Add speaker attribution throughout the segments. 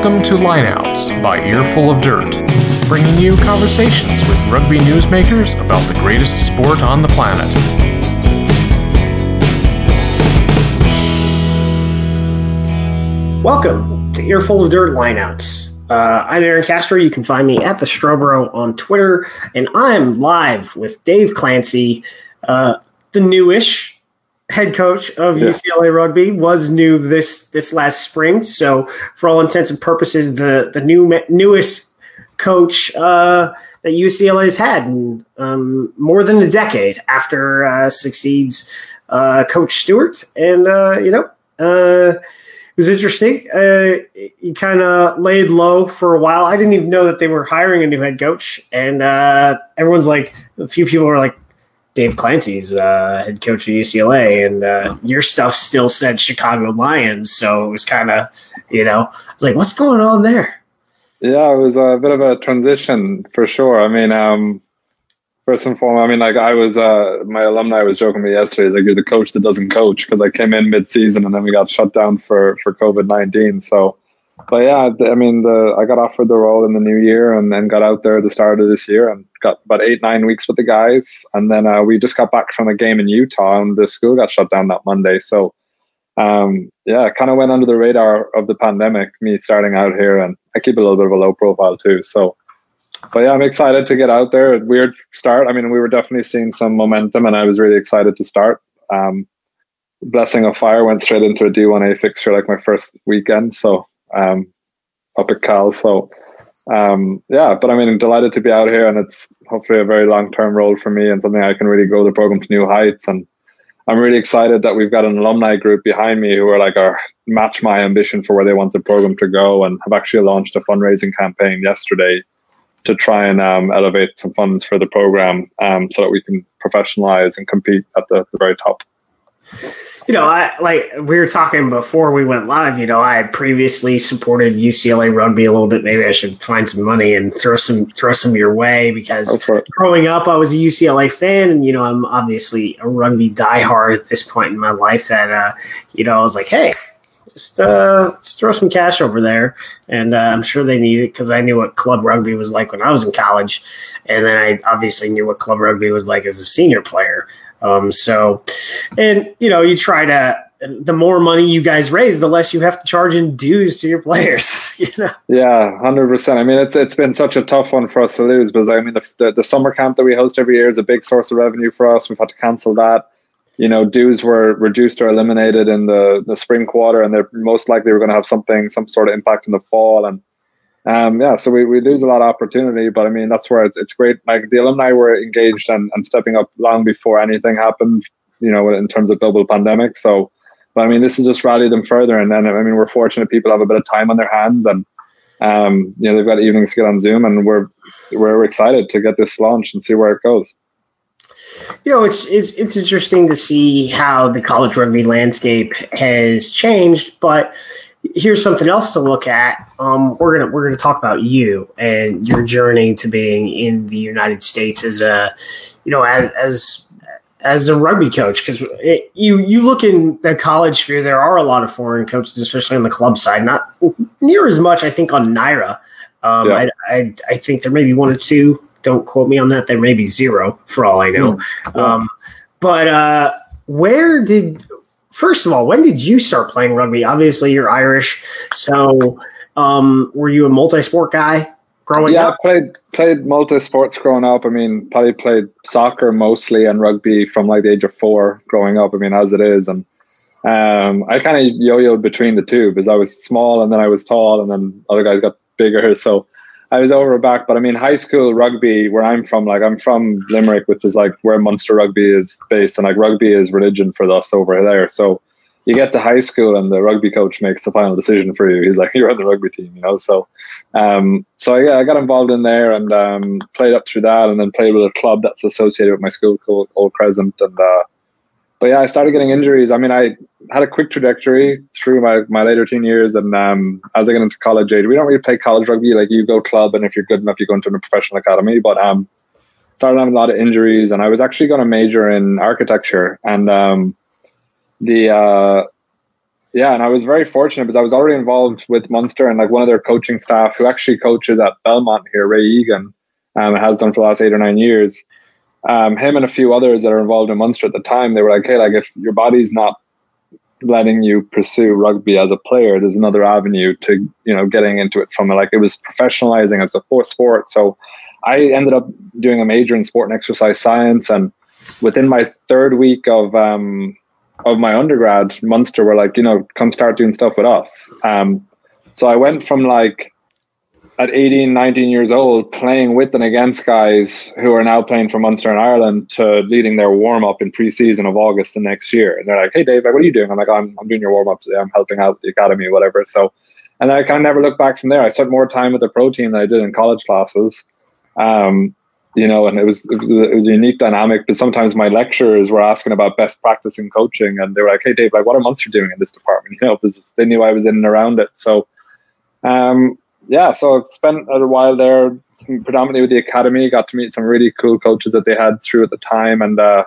Speaker 1: Welcome to Lineouts by Earful of Dirt, bringing you conversations with rugby newsmakers about the greatest sport on the planet.
Speaker 2: Welcome to Earful of Dirt Lineouts. Uh, I'm Aaron Castro. You can find me at the Strobro on Twitter, and I'm live with Dave Clancy, uh, the newish head coach of yeah. UCLA rugby, was new this this last spring. So, for all intents and purposes, the the new newest coach uh, that UCLA has had in um, more than a decade after uh, succeeds uh, Coach Stewart, and uh, you know. Uh, it was interesting. Uh, he kind of laid low for a while. I didn't even know that they were hiring a new head coach, and everyone's like, a few people were like, Dave Clancy's uh, head coach at UCLA, and uh, your stuff still said Chicago Lions. So it was kind of, you know, it's like, what's going on there?
Speaker 3: Yeah, it was a bit of a transition for sure. I mean, um, first and foremost, I mean, like I was, uh, my alumni was joking me yesterday. He's like, you're the coach that doesn't coach because I came in mid-season and then we got shut down for for COVID nineteen. So but yeah, I mean, the I got offered the role in the new year and then got out there at the start of this year and got about eight nine weeks with the guys, and then uh, we just got back from a game in Utah and the school got shut down that Monday. So um, yeah, kind of went under the radar of the pandemic. Me starting out here, and I keep a little bit of a low profile too. So, but yeah, I'm excited to get out there. Weird start. I mean, we were definitely seeing some momentum, and I was really excited to start. Um, blessing of fire went straight into a D1A fixture like my first weekend. So um, up at Cal. So um, yeah, but I mean, I'm delighted to be out here, and it's hopefully a very long term role for me and something I can really grow the program to new heights. And I'm really excited that we've got an alumni group behind me who are like our match my ambition for where they want the program to go, and have actually launched a fundraising campaign yesterday to try and um, elevate some funds for the program um, so that we can professionalize and compete at the, the very top
Speaker 2: you know, I like we were talking before we went live. You know, I had previously supported UCLA rugby a little bit. Maybe I should find some money and throw some throw some your way because growing up, I was a UCLA fan, and you know, I'm obviously a rugby diehard at this point in my life. That uh, you know, I was like, hey, just uh, just throw some cash over there, and uh, I'm sure they need it because I knew what club rugby was like when I was in college, and then I obviously knew what club rugby was like as a senior player. Um, so, and you know, you try to the more money you guys raise, the less you have to charge in dues to your players. You know?
Speaker 3: Yeah, hundred percent. I mean, it's it's been such a tough one for us to lose because I mean, the, the, the summer camp that we host every year is a big source of revenue for us. We've had to cancel that. You know, dues were reduced or eliminated in the the spring quarter, and they're most likely we're going to have something, some sort of impact in the fall. And um, yeah, so we, we lose a lot of opportunity, but I mean that's where it's, it's great. Like the alumni were engaged and, and stepping up long before anything happened, you know, in terms of global pandemic. So, but I mean, this has just rallied them further. And then I mean, we're fortunate people have a bit of time on their hands, and um, you know, they've got evenings to get on Zoom, and we're we're excited to get this launched and see where it goes.
Speaker 2: You know, it's it's it's interesting to see how the college rugby landscape has changed, but here's something else to look at. Um, we're gonna we're gonna talk about you and your journey to being in the United States as a, you know, as as, as a rugby coach because you you look in the college sphere, there are a lot of foreign coaches, especially on the club side. Not near as much, I think, on NIRA. Um, yeah. I, I I think there may be one or two. Don't quote me on that. There may be zero for all I know. Mm. Um, but uh, where did first of all, when did you start playing rugby? Obviously, you're Irish, so um, were you a multi-sport guy growing
Speaker 3: yeah,
Speaker 2: up?
Speaker 3: Yeah, played played multi-sports growing up. I mean, probably played soccer mostly and rugby from like the age of four growing up. I mean, as it is, and um, I kind of yo-yoed between the two because I was small and then I was tall, and then other guys got bigger. So I was over back, but I mean, high school rugby, where I'm from, like I'm from Limerick, which is like where Munster rugby is based, and like rugby is religion for us over there. So you get to high school, and the rugby coach makes the final decision for you. He's like, "You're on the rugby team," you know. So, um, so yeah, I got involved in there and um, played up through that, and then played with a club that's associated with my school called Old Crescent, and uh, but yeah, I started getting injuries. I mean, I had a quick trajectory through my, my later teen years, and um, as I got into college age, we don't really play college rugby. Like you go club, and if you're good enough, you go into a professional academy. But um, started having a lot of injuries, and I was actually going to major in architecture, and um, the uh, yeah, and I was very fortunate because I was already involved with Munster and like one of their coaching staff who actually coaches at Belmont here, Ray Egan, um, has done for the last eight or nine years. Um, him and a few others that are involved in Munster at the time, they were like, hey, like if your body's not letting you pursue rugby as a player, there's another avenue to you know getting into it from like it was professionalizing as a sport. So I ended up doing a major in sport and exercise science, and within my third week of um, of my undergrad, Munster were like, you know, come start doing stuff with us. Um, so I went from like at 18, 19 years old, playing with and against guys who are now playing for Munster and Ireland to leading their warm up in pre-season of August the next year. And they're like, "Hey, Dave, what are you doing?" I'm like, "I'm, I'm doing your warm up. today. I'm helping out the academy, whatever." So, and I kind of never looked back from there. I spent more time with the pro team than I did in college classes. Um, you know, and it was, it was, a, it was a unique dynamic. But sometimes my lecturers were asking about best practice in coaching, and they were like, "Hey, Dave, like, what are Munster doing in this department?" You know, because they knew I was in and around it. So, um, yeah, so spent a while there, predominantly with the academy. Got to meet some really cool coaches that they had through at the time, and uh,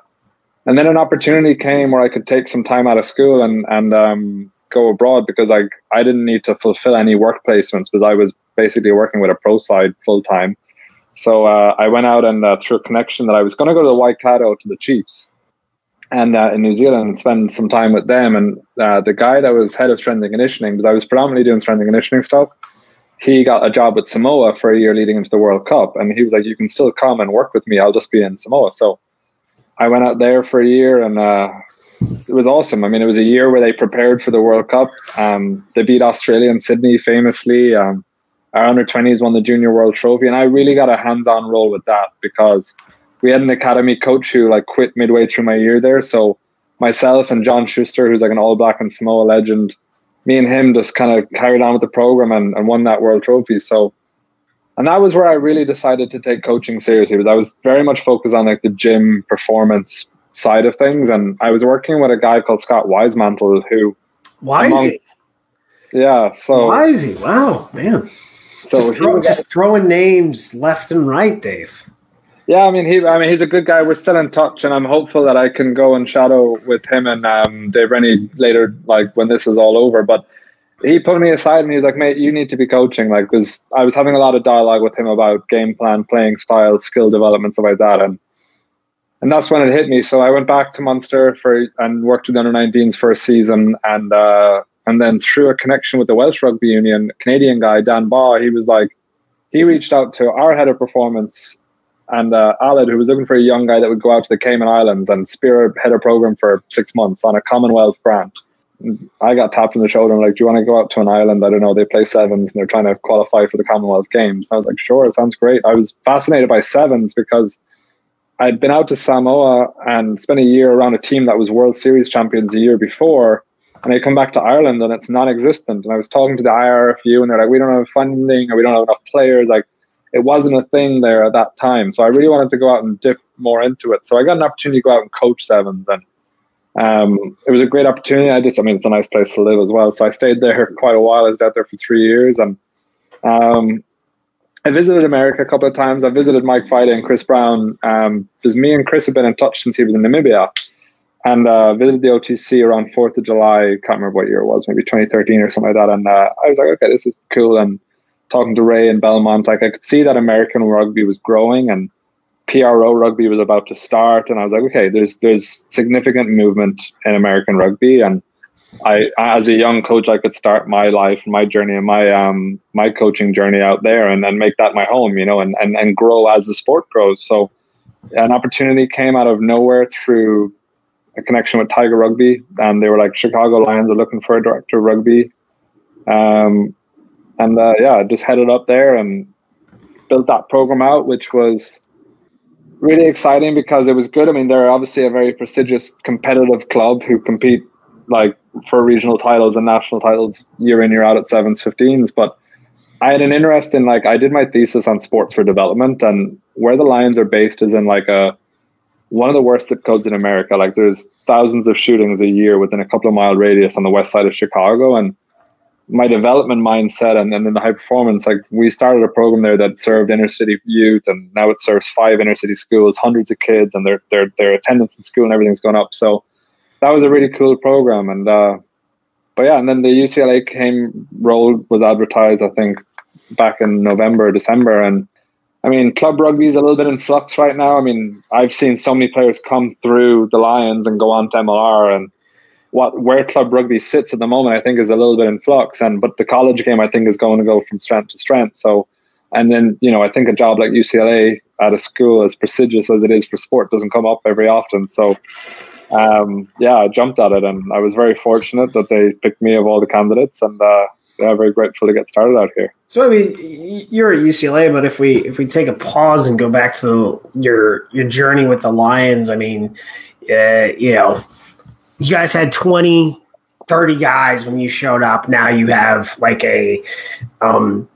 Speaker 3: and then an opportunity came where I could take some time out of school and and um, go abroad because I I didn't need to fulfill any work placements because I was basically working with a pro side full time. So uh, I went out and uh, through a connection that I was going to go to the Waikato to the Chiefs, and uh, in New Zealand and spend some time with them. And uh, the guy that was head of strength and conditioning, because I was predominantly doing strength and conditioning stuff, he got a job with Samoa for a year leading into the World Cup, and he was like, "You can still come and work with me. I'll just be in Samoa." So I went out there for a year, and uh, it was awesome. I mean, it was a year where they prepared for the World Cup. Um, they beat Australia in Sydney famously. Um, our under 20s won the Junior World Trophy, and I really got a hands-on role with that because we had an academy coach who like quit midway through my year there. So myself and John Schuster, who's like an All Black and Samoa legend me and him just kind of carried on with the program and, and won that world trophy. So, and that was where I really decided to take coaching seriously because I was very much focused on like the gym performance side of things. And I was working with a guy called Scott Wisemantel who.
Speaker 2: Wisey.
Speaker 3: Yeah. So.
Speaker 2: he? Wow, man. So just, throw, just throwing names left and right, Dave.
Speaker 3: Yeah, I mean he. I mean he's a good guy. We're still in touch, and I'm hopeful that I can go and shadow with him and um, Dave Rennie later, like when this is all over. But he put me aside and he was like, "Mate, you need to be coaching." Like, because I was having a lot of dialogue with him about game plan, playing style, skill development, stuff like that, and and that's when it hit me. So I went back to Munster for and worked with the under 19s for a season, and uh, and then through a connection with the Welsh Rugby Union, Canadian guy Dan Baugh, he was like, he reached out to our head of performance and uh, Aled, who was looking for a young guy that would go out to the Cayman Islands and spearhead a program for six months on a Commonwealth grant. I got tapped on the shoulder and like, do you want to go out to an island? I don't know. They play sevens and they're trying to qualify for the Commonwealth Games. I was like, sure, it sounds great. I was fascinated by sevens because I'd been out to Samoa and spent a year around a team that was World Series champions a year before. And I come back to Ireland and it's non-existent. And I was talking to the IRFU and they're like, we don't have funding or we don't have enough players. Like, it wasn't a thing there at that time. So I really wanted to go out and dip more into it. So I got an opportunity to go out and coach sevens, and um, it was a great opportunity. I just, I mean, it's a nice place to live as well. So I stayed there quite a while. I was out there for three years, and um, I visited America a couple of times. I visited Mike Friday and Chris Brown um, because me and Chris have been in touch since he was in Namibia. And uh, visited the OTC around 4th of July. Can't remember what year it was, maybe 2013 or something like that. And uh, I was like, okay, this is cool. And talking to Ray and Belmont, like I could see that American rugby was growing and PRO rugby was about to start, and I was like, okay, there's there's significant movement in American rugby, and I, as a young coach, I could start my life, my journey, and my um my coaching journey out there, and then make that my home, you know, and and and grow as the sport grows. So, an opportunity came out of nowhere through a connection with Tiger Rugby, and they were like, Chicago Lions are looking for a director of rugby. Um, and uh, yeah, I just headed up there and built that program out, which was really exciting because it was good. I mean, they're obviously a very prestigious, competitive club who compete like for regional titles and national titles year in year out at sevens, 15s. But I had an interest in like I did my thesis on sports for development, and where the Lions are based is in like a one of the worst zip codes in America. Like there's thousands of shootings a year within a couple of mile radius on the west side of Chicago, and my development mindset and, and then the high performance, like we started a program there that served inner city youth and now it serves five inner city schools, hundreds of kids and their their their attendance in school and everything's gone up. So that was a really cool program. And uh, but yeah, and then the UCLA came role was advertised, I think, back in November, December, and I mean, club rugby is a little bit in flux right now. I mean, I've seen so many players come through the Lions and go on to MLR, and what where club rugby sits at the moment, I think, is a little bit in flux. And but the college game, I think, is going to go from strength to strength. So, and then you know, I think a job like UCLA at a school as prestigious as it is for sport doesn't come up very often. So, um, yeah, I jumped at it, and I was very fortunate that they picked me of all the candidates, and uh, yeah, very grateful to get started out here.
Speaker 2: So I mean, you're at UCLA, but if we if we take a pause and go back to your your journey with the Lions, I mean, uh, you know, you guys had 20, 30 guys when you showed up. Now you have like a, um,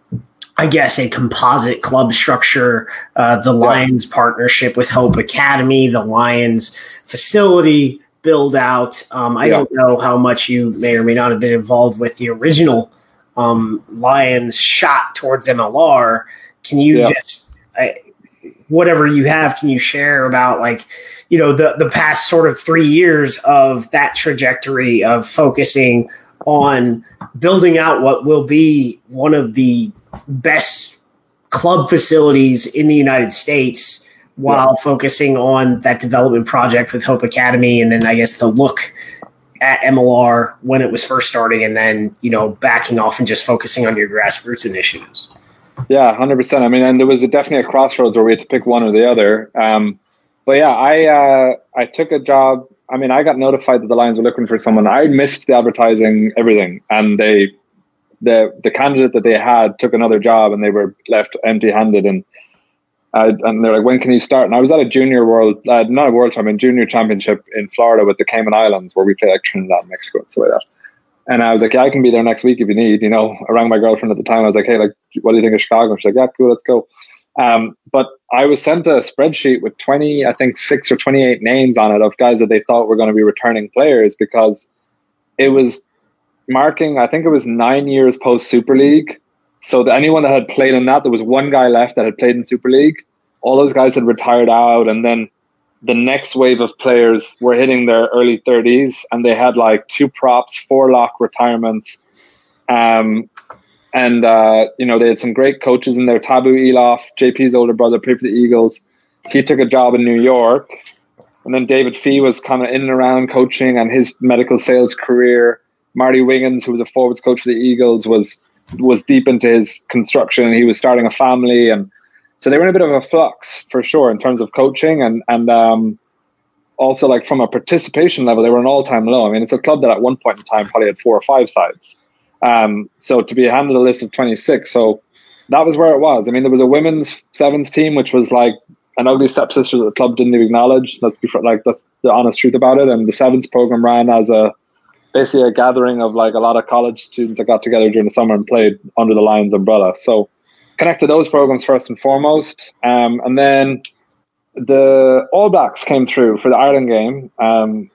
Speaker 2: I guess a composite club structure. Uh, the Lions partnership with Hope Academy, the Lions facility build out. Um, I yeah. don't know how much you may or may not have been involved with the original um, Lions shot towards MLR. Can you yeah. just I, whatever you have? Can you share about like you know the the past sort of three years of that trajectory of focusing on building out what will be one of the best club facilities in the United States while yeah. focusing on that development project with Hope Academy and then I guess the look at MLR when it was first starting, and then you know backing off and just focusing on your grassroots initiatives.
Speaker 3: Yeah, hundred percent. I mean, and there was a, definitely a crossroads where we had to pick one or the other. Um, but yeah, I uh, I took a job. I mean, I got notified that the Lions were looking for someone. I missed the advertising, everything, and they the the candidate that they had took another job, and they were left empty handed. And uh, and they're like, when can you start? And I was at a junior world, uh, not a world I mean, junior championship in Florida with the Cayman Islands, where we play like Trinidad Mexico and stuff like that. And I was like, yeah, I can be there next week if you need. You know, I rang my girlfriend at the time. I was like, hey, like, what do you think of Chicago? She's like, yeah, cool, let's go. Um, but I was sent a spreadsheet with 20, I think six or 28 names on it of guys that they thought were going to be returning players because it was marking, I think it was nine years post Super League so the, anyone that had played in that, there was one guy left that had played in Super League. All those guys had retired out, and then the next wave of players were hitting their early 30s, and they had like two props, four lock retirements. Um, and uh, you know they had some great coaches in there. Tabu Eloff, JP's older brother, played for the Eagles. He took a job in New York, and then David Fee was kind of in and around coaching and his medical sales career. Marty Wiggins, who was a forwards coach for the Eagles, was was deep into his construction. He was starting a family, and so they were in a bit of a flux for sure in terms of coaching and and um, also like from a participation level, they were an all time low. I mean, it's a club that at one point in time probably had four or five sides. Um, so to be handed a list of twenty six, so that was where it was. I mean, there was a women's sevens team which was like an ugly stepsister that the club didn't even acknowledge. Let's be like that's the honest truth about it. And the sevens program ran as a basically a gathering of like a lot of college students that got together during the summer and played under the Lions umbrella. So connect to those programs first and foremost. Um, and then the All Blacks came through for the Ireland game. Um,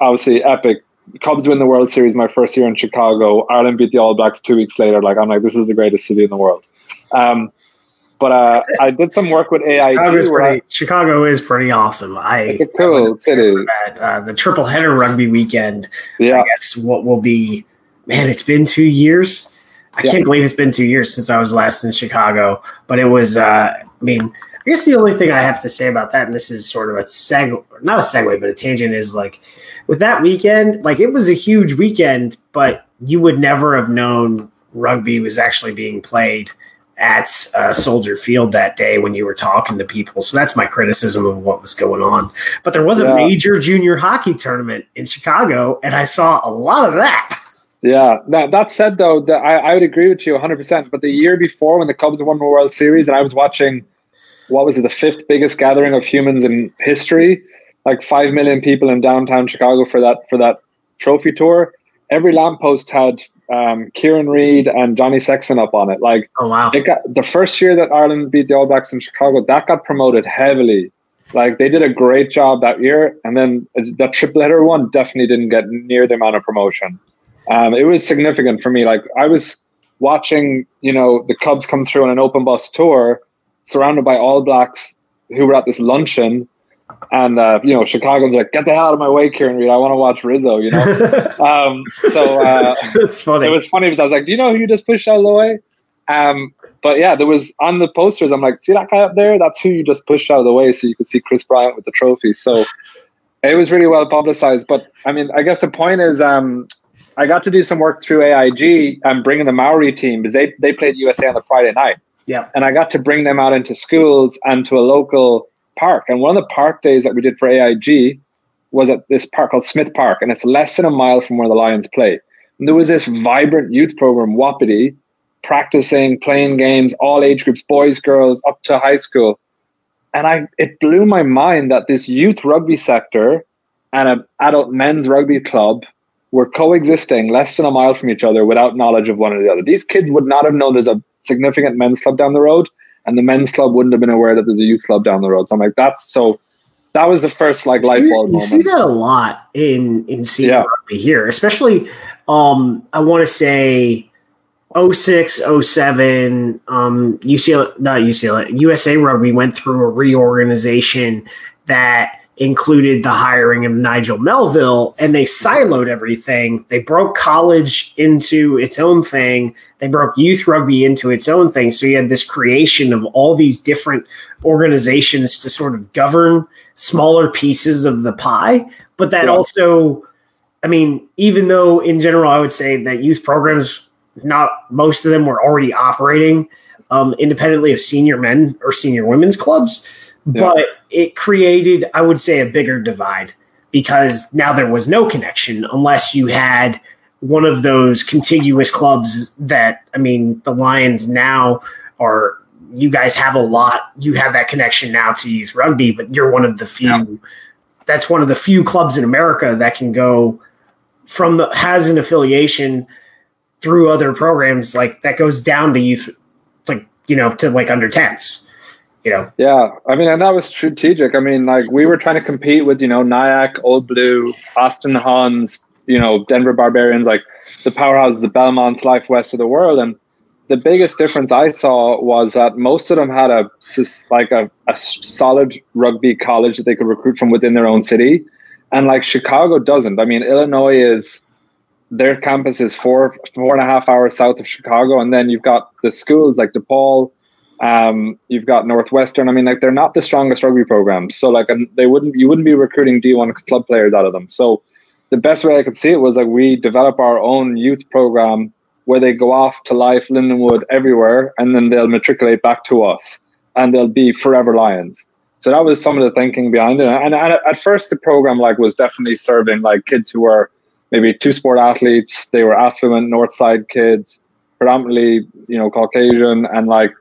Speaker 3: obviously, epic. Cubs win the World Series my first year in Chicago. Ireland beat the All Blacks two weeks later. Like I'm like, this is the greatest city in the world. Um, but uh, I did some work with
Speaker 2: AI. Chicago is pretty awesome. I
Speaker 3: it's a cool city.
Speaker 2: Uh, the triple header rugby weekend. Yeah. I guess what will be, man, it's been two years. I yeah. can't believe it's been two years since I was last in Chicago. But it was, uh, I mean, I guess the only thing I have to say about that, and this is sort of a segue, not a segue, but a tangent, is like with that weekend, like it was a huge weekend, but you would never have known rugby was actually being played at uh, Soldier Field that day when you were talking to people. So that's my criticism of what was going on. But there was a major junior hockey tournament in Chicago, and I saw a lot of that.
Speaker 3: Yeah. That, that said, though, that I, I would agree with you 100%. But the year before, when the Cubs won the World Series, and I was watching, what was it, the fifth biggest gathering of humans in history, like 5 million people in downtown Chicago for that for that trophy tour. Every lamppost had um, Kieran Read and Johnny Sexton up on it. Like,
Speaker 2: oh wow!
Speaker 3: It got the first year that Ireland beat the All Blacks in Chicago. That got promoted heavily. Like they did a great job that year, and then that triple header one definitely didn't get near the amount of promotion. Um, it was significant for me. Like I was watching, you know, the Cubs come through on an open bus tour, surrounded by All Blacks who were at this luncheon, And uh, you know, Chicago's like, get the hell out of my way, Kieran Read. I want to watch Rizzo. You know, um, so uh,
Speaker 2: That's funny.
Speaker 3: it was funny because I was like, do you know who you just pushed out of the way? Um, but yeah, there was on the posters. I'm like, see that guy up there? That's who you just pushed out of the way, so you could see Kris Bryant with the trophy. So it was really well publicized. But I mean, I guess the point is, um, I got to do some work through AIG and bringing the Maori team because they they played USA on the Friday night.
Speaker 2: Yeah.
Speaker 3: And I got to bring them out into schools and to a local park. And one of the park days that we did for AIG was at this park called Smith Park, and it's less than a mile from where the Lions play. And there was this vibrant youth program, Wapiti, practicing, playing games, all age groups, boys, girls, up to high school. And I it blew my mind that this youth rugby sector and an adult men's rugby club were coexisting less than a mile from each other without knowledge of one or the other. These kids would not have known there's a significant men's club down the road, and the men's club wouldn't have been aware that there's a youth club down the road. So I'm like, that's so. That was the first like light bulb
Speaker 2: you
Speaker 3: moment.
Speaker 2: see that a lot in in senior
Speaker 3: Yeah.
Speaker 2: rugby here, especially. Um, I want to say 06, 07, um, UCLA, not UCLA, USA Rugby went through a reorganization that included the hiring of Nigel Melville, and they siloed everything. They broke college into its own thing. They broke youth rugby into its own thing. So you had this creation of all these different organizations to sort of govern smaller pieces of the pie. But that
Speaker 3: Yeah.
Speaker 2: also, I mean, even though in general, I would say that youth programs, not most of them were already operating um, independently of senior men or senior women's clubs,
Speaker 3: Yeah.
Speaker 2: but it created, I would say, a bigger divide because now there was no connection unless you had one of those contiguous clubs that, I mean, the Lions now are. You guys have a lot. You have that connection now to youth rugby, but you're one of the few.
Speaker 3: Yeah.
Speaker 2: That's one of the few clubs in America that can go from the has an affiliation through other programs like that goes down to youth like you know to like under 10s you know
Speaker 3: Yeah, I mean, and that was strategic. I mean, like we were trying to compete with you know NYAC, Old Blue, Austin Huns, you know Denver Barbarians, like the powerhouses, the Belmonts, Life West of the world, and the biggest difference I saw was that most of them had a like a, a solid rugby college that they could recruit from within their own city, and like Chicago doesn't. I mean, Illinois is their campus is four four and a half hours south of Chicago, and then you've got the schools like DePaul. Um, you've got Northwestern. I mean, like they're not the strongest rugby programs, so like and they wouldn't you wouldn't be recruiting D one club players out of them. So the best way I could see it was like we develop our own youth program where they go off to life, Lindenwood, everywhere, and then they'll matriculate back to us, and they'll be forever Lions. So that was some of the thinking behind it. And, and at first, the program like was definitely serving like kids who were maybe two sport athletes. They were affluent North Side kids, predominantly you know Caucasian, and like,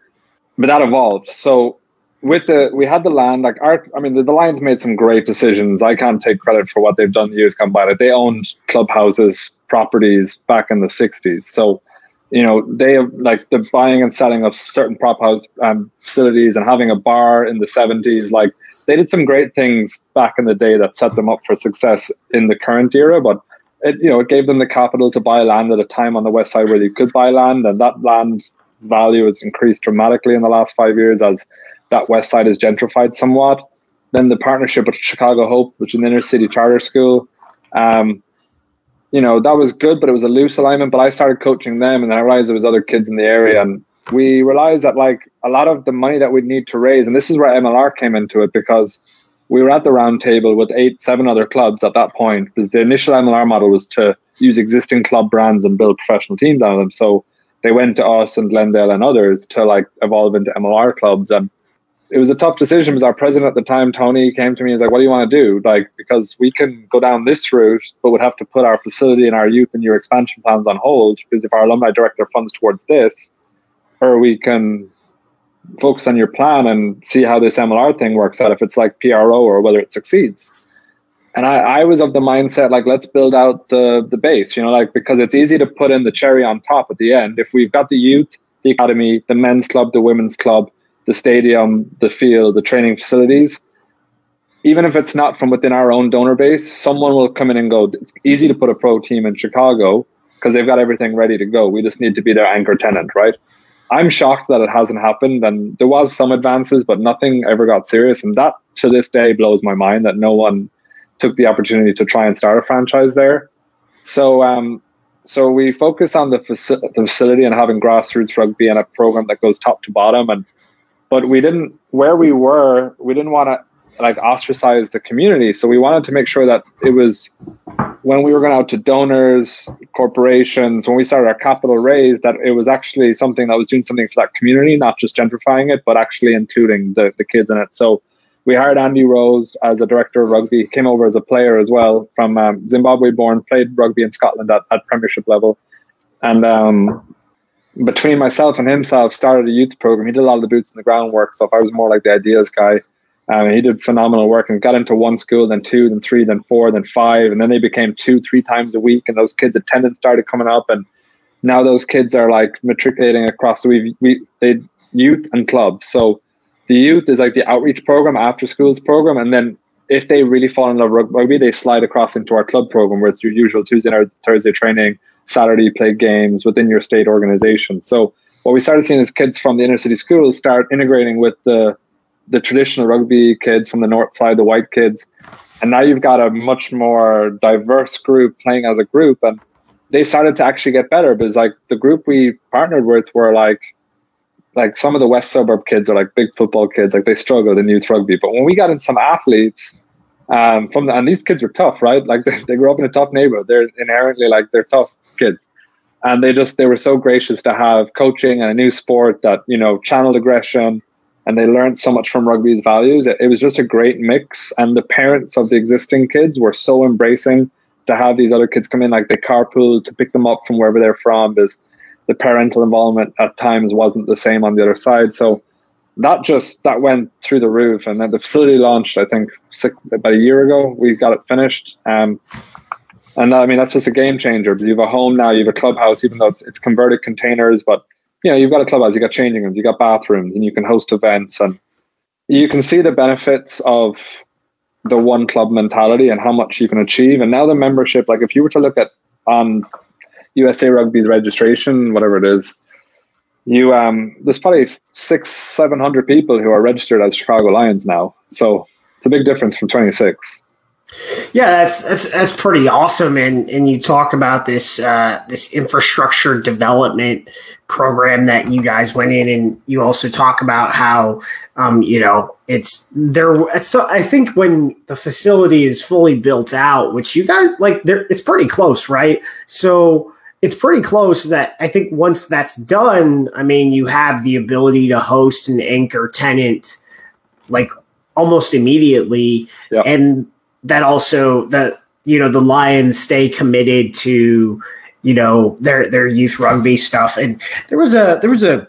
Speaker 3: but that evolved. So with the we had the land like our I mean the, the Lions made some great decisions. I can't take credit for what they've done the years gone by. Like they owned clubhouses, properties back in the '60s. So you know they have like the buying and selling of certain prop house um, facilities and having a bar in the 70s. Like they did some great things back in the day that set them up for success in the current era. But it you know it gave them the capital to buy land at a time on the west side where they could buy land, and that land's value has increased dramatically in the last five years as that west side is gentrified somewhat. Then the partnership with Chicago Hope, which is an inner city charter school, um, you know, that was good, but it was a loose alignment. But I started coaching them, and then I realized there was other kids in the area, and we realized that like a lot of the money that we'd need to raise, and this is where MLR came into it because we were at the round table with eight, seven other clubs at that point. Because the initial MLR model was to use existing club brands and build professional teams out of them. So they went to us and Glendale and others to like evolve into MLR clubs and it was a tough decision because our president at the time, Tony, came to me and was like, What do you want to do? Like, because we can go down this route, but would have to put our facility and our youth and your expansion plans on hold because if our alumni director funds towards this, or we can focus on your plan and see how this MLR thing works out, if it's like PRO or whether it succeeds. And I, I was of the mindset like let's build out the the base, you know, like because it's easy to put in the cherry on top at the end. If we've got the youth, the academy, the men's club, the women's club, the stadium, the field, the training facilities, even if it's not from within our own donor base, someone will come in and go, it's easy to put a pro team in Chicago because they've got everything ready to go. We just need to be their anchor tenant, right? I'm shocked that it hasn't happened. And there was some advances, but nothing ever got serious. And that to this day blows my mind that no one took the opportunity to try and start a franchise there. So, um, so we focus on the, faci- the facility and having grassroots rugby and a program that goes top to bottom. And but we didn't where we were. We didn't want to like ostracize the community. So we wanted to make sure that it was when we were going out to donors, corporations, when we started our capital raise, that it was actually something that was doing something for that community, not just gentrifying it, but actually including the, the kids in it. So we hired Andy Rose as a director of rugby. He came over as a player as well from um, Zimbabwe born, played rugby in Scotland at, at premiership level. And um, between myself and himself, started a youth program. He did a lot of the boots and the groundwork stuff. I was more like the ideas guy. Um, he did phenomenal work and got into one school, then two, then three, then four, then five, and then they became two, three times a week. And those kids' attendance started coming up, and now those kids are like matriculating across. We we they youth and clubs. So the youth is like the outreach program, after schools program, and then if they really fall in love with rugby, they slide across into our club program where it's your usual Tuesday or Thursday training, Saturday play games within your state organization. So what we started seeing is kids from the inner city schools start integrating with the the traditional rugby kids from the north side, the white kids, and now you've got a much more diverse group playing as a group, and they started to actually get better because like the group we partnered with were like like some of the west suburb kids are like big football kids, like they struggled in youth rugby, but when we got in some athletes. Um, from the, and these kids were tough, right? Like they, they grew up in a tough neighborhood. They're inherently like they're tough kids and they just they were so gracious to have coaching and a new sport that you know channeled aggression and they learned so much from rugby's values. It, it, was just a great mix, and the parents of the existing kids were so embracing to have these other kids come in, like they carpool to pick them up from wherever they're from, because the parental involvement at times wasn't the same on the other side. So that just that went through the roof, and then the facility launched. I think six about a year ago. We got it finished. Um, and I mean that's just a game changer because you have a home now, you have a clubhouse, even though it's, it's converted containers, but you know, you've got a clubhouse, you've got changing rooms, you've got bathrooms, and you can host events, and you can see the benefits of the one club mentality and how much you can achieve. And now the membership, like if you were to look at on USA Rugby's registration, whatever it is, you um, there's probably six, seven hundred people who are registered as Chicago Lions now. So it's a big difference from twenty six.
Speaker 2: Yeah, that's that's that's pretty awesome. And and you talk about this uh, this infrastructure development program that you guys went in, and you also talk about how um, you know it's there. So I think when the facility is fully built out, which you guys like, there it's pretty close, right? So it's pretty close that I think once that's done, I mean, you have the ability to host an anchor tenant like almost immediately, yep. and that also that you know the Lions stay committed to you know their their youth rugby stuff. And there was a there was a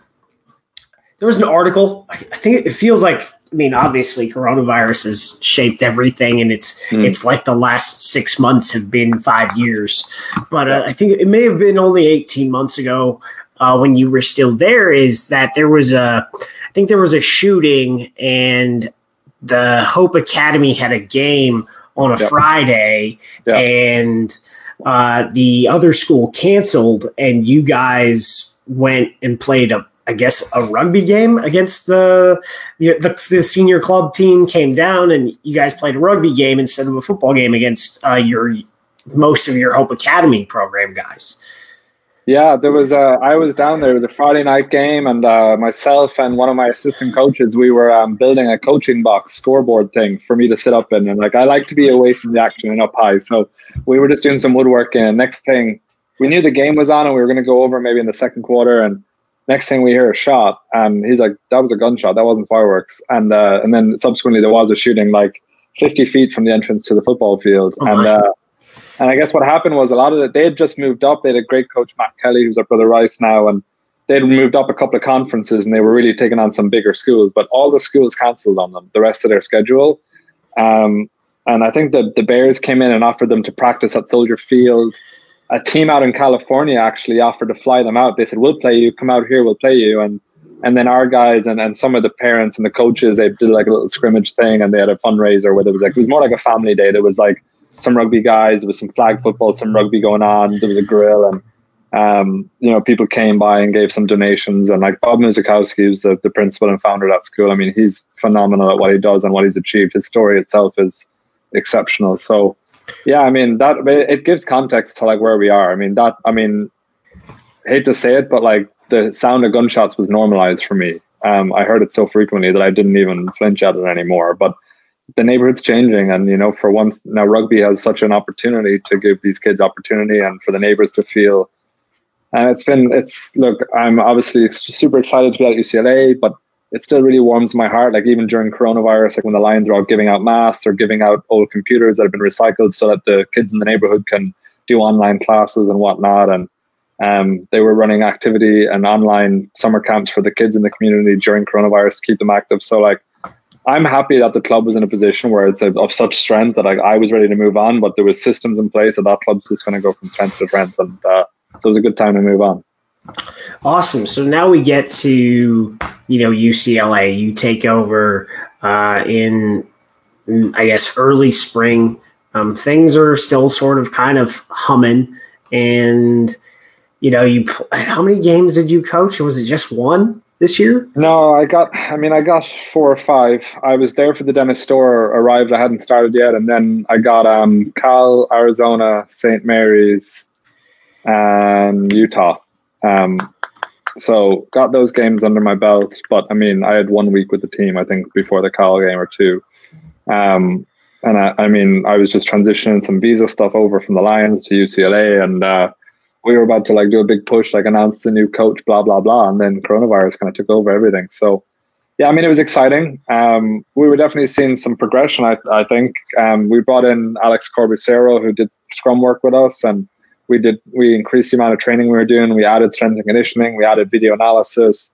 Speaker 2: there was an article. I think it feels like I mean, obviously, coronavirus has shaped everything, and it's mm. it's like the last six months have been five years. But uh, I think it may have been only eighteen months ago uh, when you were still there. Is that there was a I think there was a shooting, and the Hope Academy had a game on a yep. Friday, yep. and uh, the other school canceled, and you guys went and played a I guess a rugby game against the, the, the senior club team came down and you guys played a rugby game instead of a football game against uh, your most of your Hope Academy program guys.
Speaker 3: Yeah, there was. Uh, I was down there. It was a Friday night game, and uh, myself and one of my assistant coaches, we were um, building a coaching box scoreboard thing for me to sit up in. And like, I like to be away from the action and up high, so we were just doing some woodworking. And next thing, we knew the game was on, and we were going to go over maybe in the second quarter. And next thing, we hear a shot, and he's like, "That was a gunshot. That wasn't fireworks." And uh, and then subsequently, there was a shooting like 50 feet from the entrance to the football field, oh and uh, and I guess what happened was a lot of it, they had just moved up. They had a great coach, Matt Kelly, who's our Brother Rice now, and they'd moved up a couple of conferences and they were really taking on some bigger schools, but all the schools cancelled on them the rest of their schedule. Um, and I think the, the Bears came in and offered them to practice at Soldier Field. A team out in California actually offered to fly them out. They said, We'll play you, come out here, we'll play you. And and then our guys and, and some of the parents and the coaches, they did like a little scrimmage thing and they had a fundraiser where it was like, it was more like a family day. There was like some rugby guys. There was some flag football, some rugby going on. There was a grill, and um, you know, people came by and gave some donations. And like Bob Muzikowski, who's the, the principal and founder of that school, I mean, he's phenomenal at what he does and what he's achieved. His story itself is exceptional. So, yeah, I mean, that it gives context to like where we are. I mean, that, I mean, hate to say it, but like the sound of gunshots was normalized for me. Um, I heard it so frequently that I didn't even flinch at it anymore. But the neighborhood's changing, and you know, for once now, rugby has such an opportunity to give these kids opportunity, and for the neighbors to feel and it's been, it's, look, I'm obviously super excited to be at UCLA, but it still really warms my heart. Like even during coronavirus, like when the Lions are out giving out masks or giving out old computers that have been recycled so that the kids in the neighborhood can do online classes and whatnot. And um, they were running activity and online summer camps for the kids in the community during coronavirus to keep them active. So like, I'm happy that the club was in a position where it's of such strength that like, I was ready to move on, but there was systems in place that that club's just going to go from strength to strength. And uh, so it was a good time to move on.
Speaker 2: Awesome. So now we get to you know UCLA. You take over uh, in I guess early spring. Um, things are still sort of kind of humming, and you know you how many games did you coach? Was it just one this year?
Speaker 3: No, I got. I mean, I got four or five. I was there for the Dennis Store arrived. I hadn't started yet, and then I got um, Cal, Arizona, St. Mary's, and Utah. Um, so got those games under my belt, but I mean, I had one week with the team, I think, before the Cal game or two. Um, and I, I, mean, I was just transitioning some visa stuff over from the Lions to UCLA, and uh, we were about to like do a big push, like announce the new coach, blah blah blah, and then coronavirus kind of took over everything. So, yeah, I mean, it was exciting. Um, we were definitely seeing some progression. I, I think um, we brought in Alex Corbisiero, who did scrum work with us, and we did we increased the amount of training we were doing. We added strength and conditioning. We added video analysis.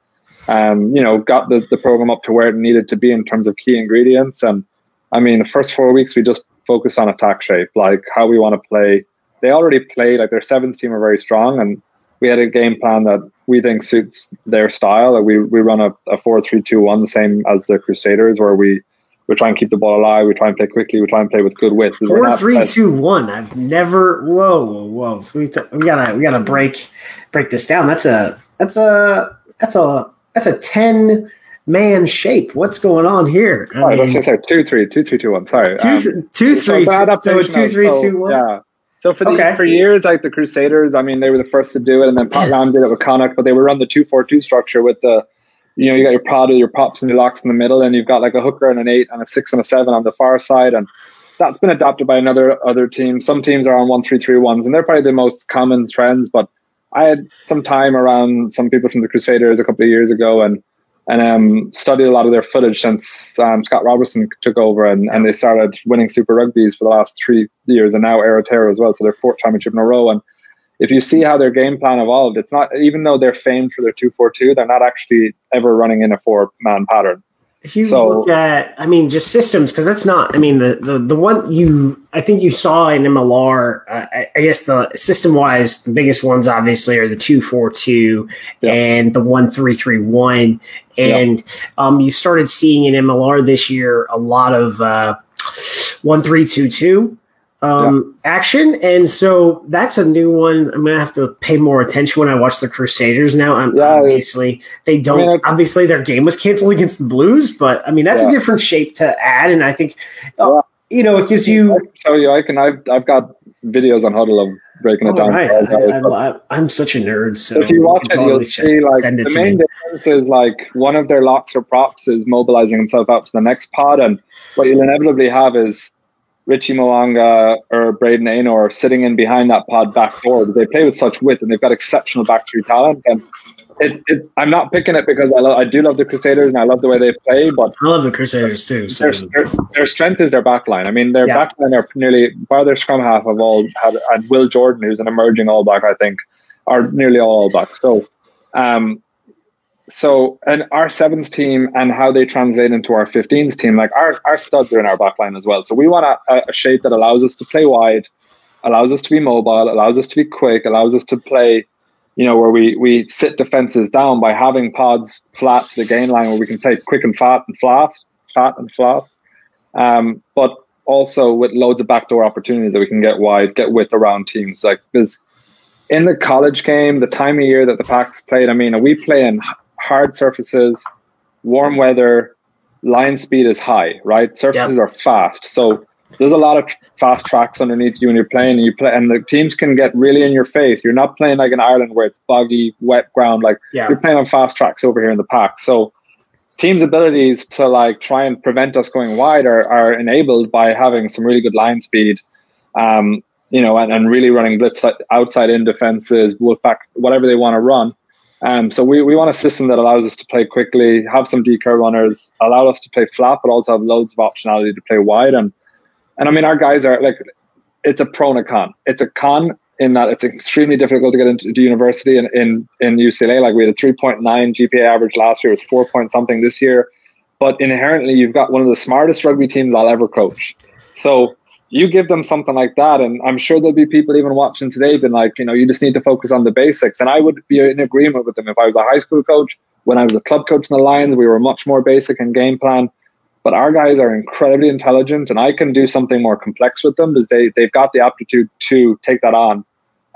Speaker 3: Um, you know, got the, the program up to where it needed to be in terms of key ingredients. And I mean, the first four weeks we just focused on attack shape, like how we want to play. They already played like their sevens team are very strong, and we had a game plan that we think suits their style. We we run a, a four three two one, the same as the Crusaders, where we we try and keep the ball alive. We try and play quickly. We try and play with good width.
Speaker 2: Four, three, two, one. I've never. Whoa, whoa, whoa. We, t- we gotta we gotta break break this down. That's a that's a that's a that's a ten man shape. What's going on here?
Speaker 3: I Sorry, mean, let's two, three, two, three, two, one. Sorry,
Speaker 2: two, um, two, three, so, so two, three, so, two, one.
Speaker 3: Yeah. So for the, okay. for years, like the Crusaders, I mean, they were the first to do it, and then Pat Lam did it with Connacht, but they were on the two four two structure with the you know, you got your prod, your pops and your locks in the middle, and you've got like a hooker and an eight and a six and a seven on the far side. And that's been adopted by another other team. Some teams are on one three three ones, and they're probably the most common trends. But I had some time around some people from the Crusaders a couple of years ago, and and um, studied a lot of their footage since um, Scott Robertson took over, and, and they started winning Super Rugby's for the last three years, and now Aotearoa as well. So their fourth championship in a row, and if you see how their game plan evolved, it's not even though they're famed for their two four two, they're not actually ever running in a four man pattern.
Speaker 2: If you so, look at, I mean, just systems because that's not. I mean, the, the the one you I think you saw in MLR. Uh, I, I, guess the system wise, the biggest ones obviously are the two four two and the one three three one, and yeah. um, you started seeing in MLR this year a lot of uh, one three two two um, yeah. action. And so that's a new one. I'm gonna have to pay more attention when I watch the Crusaders now. I'm, yeah, obviously, they don't. I mean, obviously, their game was canceled against the Blues, but I mean that's yeah. a different shape to add. And I think, uh, you know, it gives you.
Speaker 3: I can show you. I can. I've I've got videos on Hudl of breaking it down.
Speaker 2: Right. I, am such a nerd. So
Speaker 3: if you watch it, you'll see like the main difference is like one of their locks or props is mobilizing himself up to the next pod, and what you'll inevitably have is Richie Mo'unga or Braydon Ennor sitting in behind that pod back forward. They play with such width and they've got exceptional back three talent. And it, it, I'm not picking it because I, lo- I do love the Crusaders and I love the way they play, but
Speaker 2: I love the Crusaders too.
Speaker 3: So. Their, their, their, strength is their backline. I mean, their yeah. backline are nearly, by their scrum half of all, had, and Will Jordan, who's an emerging All Black, I think, are nearly all All Black. So, um, so and our sevens team and how they translate into our 15s team, like our, our studs are in our backline as well. So we want a, a shape that allows us to play wide, allows us to be mobile, allows us to be quick, allows us to play, you know, where we we sit defenses down by having pods flat to the gain line where we can play quick and fat and fast, fat and fast. Um, but also with loads of backdoor opportunities that we can get wide, get width around teams. Like there's in the college game, the time of year that the Packs played, I mean, we play in hard surfaces, warm weather, line speed is high, right? Surfaces yep. are fast. So there's a lot of fast tracks underneath you when you're playing and you play and the teams can get really in your face. You're not playing like in Ireland where it's boggy, wet ground. Like yeah. you're playing on fast tracks over here in the pack. So teams' abilities to like try and prevent us going wide are, are enabled by having some really good line speed. Um, you know, and, and really running blitz outside in defenses, wolfpack, whatever they want to run. Um, so we, we want a system that allows us to play quickly, have some decoy runners, allow us to play flat, but also have loads of optionality to play wide. And and I mean, our guys are like, it's a pro and a con. It's a con in that it's extremely difficult to get into university in, in, in UCLA. Like we had a 3.9 GPA average last year, it was four point something this year. But inherently, you've got one of the smartest rugby teams I'll ever coach. So you give them something like that, and I'm sure there'll be people even watching today been like, you know, you just need to focus on the basics. And I would be in agreement with them if I was a high school coach. When I was a club coach in the Lions, we were much more basic in game plan but our guys are incredibly intelligent and I can do something more complex with them because they, they've got the aptitude to take that on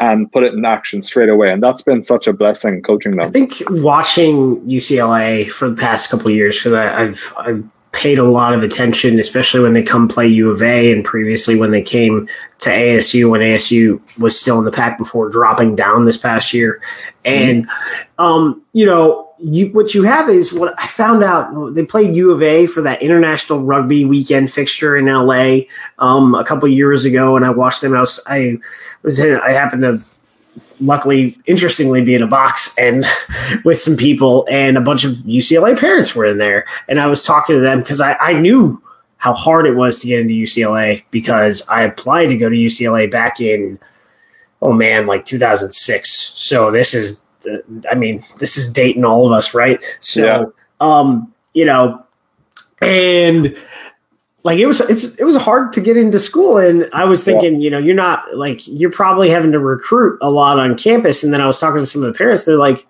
Speaker 3: and put it in action straight away. And that's been such a blessing coaching them.
Speaker 2: I think watching UCLA for the past couple years, because I've, I've paid a lot of attention, especially when they come play U of A and previously when they came to ASU when ASU was still in the pack before dropping down this past year. And, mm-hmm. um, you know, you what you have is what I found out. They played U of A for that international rugby weekend fixture in LA um, a couple years ago, and I watched them. I was I was in, I happened to luckily, interestingly, be in a box and with some people, and a bunch of UCLA parents were in there, and I was talking to them because I, I knew how hard it was to get into UCLA because I applied to go to UCLA back in oh man, like 2006. So this is I mean, this is dating all of us, right? So, yeah. um, you know, and like it was, it's it was hard to get into school, and I was thinking, yeah. you know, you're not like you're probably having to recruit a lot on campus, and then I was talking to some of the parents, they're like.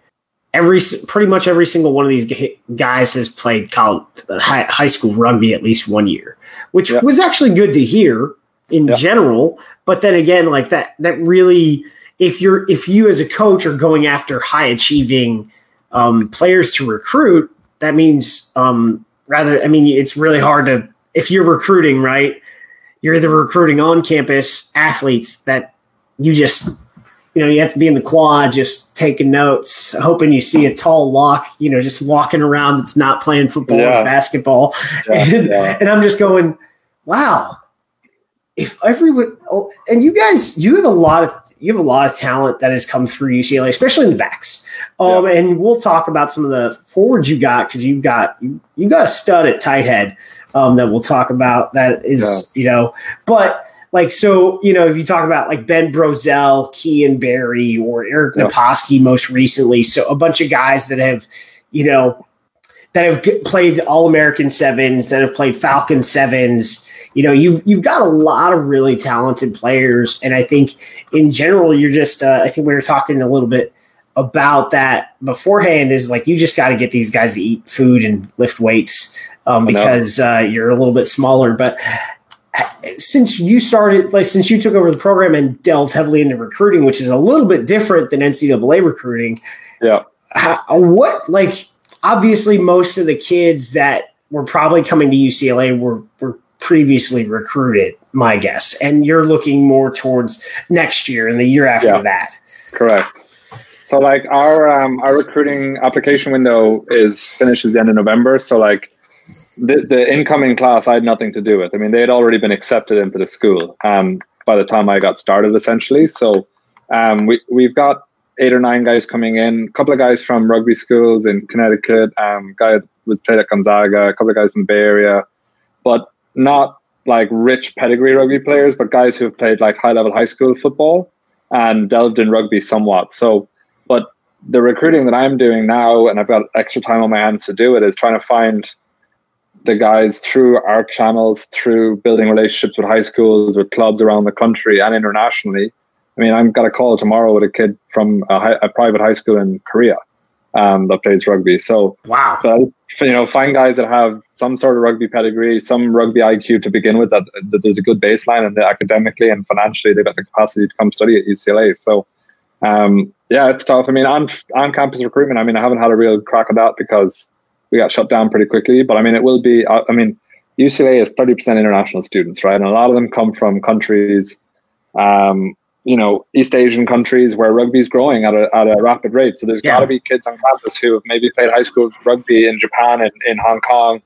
Speaker 2: Every pretty much every single one of these guys has played college, high, high school rugby at least one year, which yeah. was actually good to hear in general. But then again, like that that really if you're if you as a coach are going after high achieving um, players to recruit, that means um, rather. I mean, it's really hard to if you're recruiting right. You're either recruiting on campus athletes that you just you know you have to be in the quad just taking notes hoping you see a tall lock you know just walking around that's not playing football yeah. or basketball yeah, and, yeah. and i'm just going wow if everyone oh, and you guys you have a lot of you have a lot of talent that has come through UCLA, especially in the backs. Um. And we'll talk about some of the forwards you got because you've got you, you got a stud at tight head um, that we'll talk about. That is yeah. you know, but like so you know if you talk about like Ben Brozell, Kean Barry, or Eric yeah. Naposki most recently, so a bunch of guys that have you know that have played All American sevens, that have played Falcon sevens you know you've you've got a lot of really talented players, and I think in general you're just uh, I think we were talking a little bit about that beforehand is like you just got to get these guys to eat food and lift weights um, because uh, you're a little bit smaller, but since you started like since you took over the program and delved heavily into recruiting which is a little bit different than ncaa recruiting
Speaker 3: yeah
Speaker 2: how, what like obviously most of the kids that were probably coming to ucla were were previously recruited, my guess. And you're looking more towards next year and the year after yeah, that.
Speaker 3: Correct. So like our um, our recruiting application window is finishes the end of November. So like the the incoming class I had nothing to do with. I mean they had already been accepted into the school um, by the time I got started essentially. So um, we we've got eight or nine guys coming in, a couple of guys from rugby schools in Connecticut, um, guy was played at Gonzaga, a couple of guys from the Bay Area. But not like rich pedigree rugby players, but guys who have played like high level high school football and delved in rugby somewhat. So, but the recruiting that I'm doing now, and I've got extra time on my hands to do it, is trying to find the guys through our channels, through building relationships with high schools, with clubs around the country and internationally. I mean, I've got a call tomorrow with a kid from a, high, a private high school in Korea um, that plays rugby. So
Speaker 2: wow,
Speaker 3: but, you know, find guys that have some sort of rugby pedigree, some rugby IQ to begin with. That, that there's a good baseline, and academically and financially, they've got the capacity to come study at UCLA. So um, yeah, it's tough. I mean, on on campus recruitment, I mean, I haven't had a real crack at that because we got shut down pretty quickly. But I mean, it will be. I, I mean, UCLA is thirty percent international students, right? And a lot of them come from countries, um, you know, East Asian countries where rugby's growing at a at a rapid rate. So there's yeah. got to be kids on campus who have maybe played high school rugby in Japan and in Hong Kong.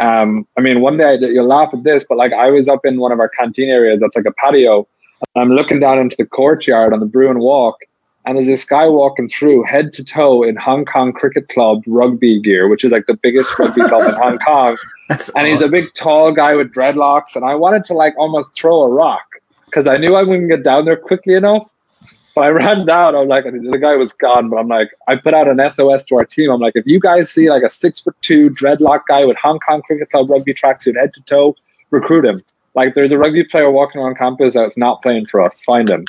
Speaker 3: Um, I mean, one day you'll laugh at this, but like I was up in one of our canteen areas that's like a patio. I'm looking down into the courtyard on the Bruin Walk, and there's this guy walking through head to toe in Hong Kong Cricket Club rugby gear, which is like the biggest rugby club in Hong Kong. That's and awesome. he's a big tall guy with dreadlocks, and I wanted to like almost throw a rock because I knew I wouldn't get down there quickly enough. But I ran down. I'm like, the guy was gone. But I'm like, I put out an SOS to our team. I'm like, if you guys see like a six foot two dreadlock guy with Hong Kong Cricket Club rugby tracksuit head to toe, recruit him. Like, there's a rugby player walking around campus that's not playing for us. Find him.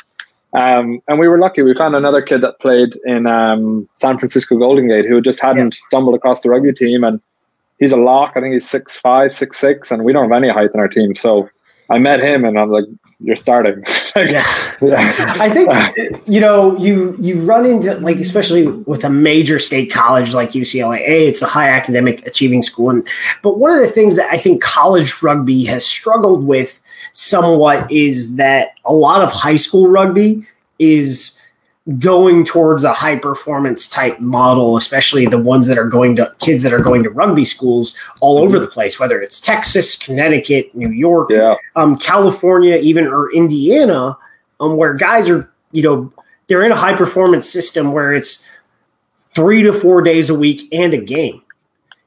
Speaker 3: Um, and we were lucky. We found another kid that played in um, San Francisco Golden Gate who just hadn't yeah. stumbled across the rugby team, and he's a lock. I think he's six five, six six, and we don't have any height in our team. So I met him, and I'm like, "You're starting."
Speaker 2: yeah. I think uh, you know you you run into like especially with a major state college like UCLA. A, it's a high academic achieving school, and but one of the things that I think college rugby has struggled with somewhat is that a lot of high school rugby is going towards a high performance type model, especially the ones that are going to kids that are going to rugby schools all over the place, whether it's Texas, Connecticut, New York, yeah. um, California, even or Indiana, um, where guys are, you know, they're in a high performance system where it's three to four days a week and a game.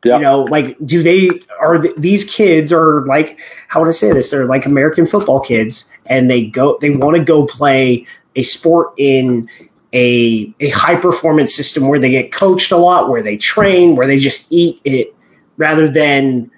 Speaker 2: Yeah. You know, like, do they are th- these kids are like how would I say this? They're like American football kids, and they go they want to go play a sport in a a high performance system where they get coached a lot, where they train, where they just eat it, rather than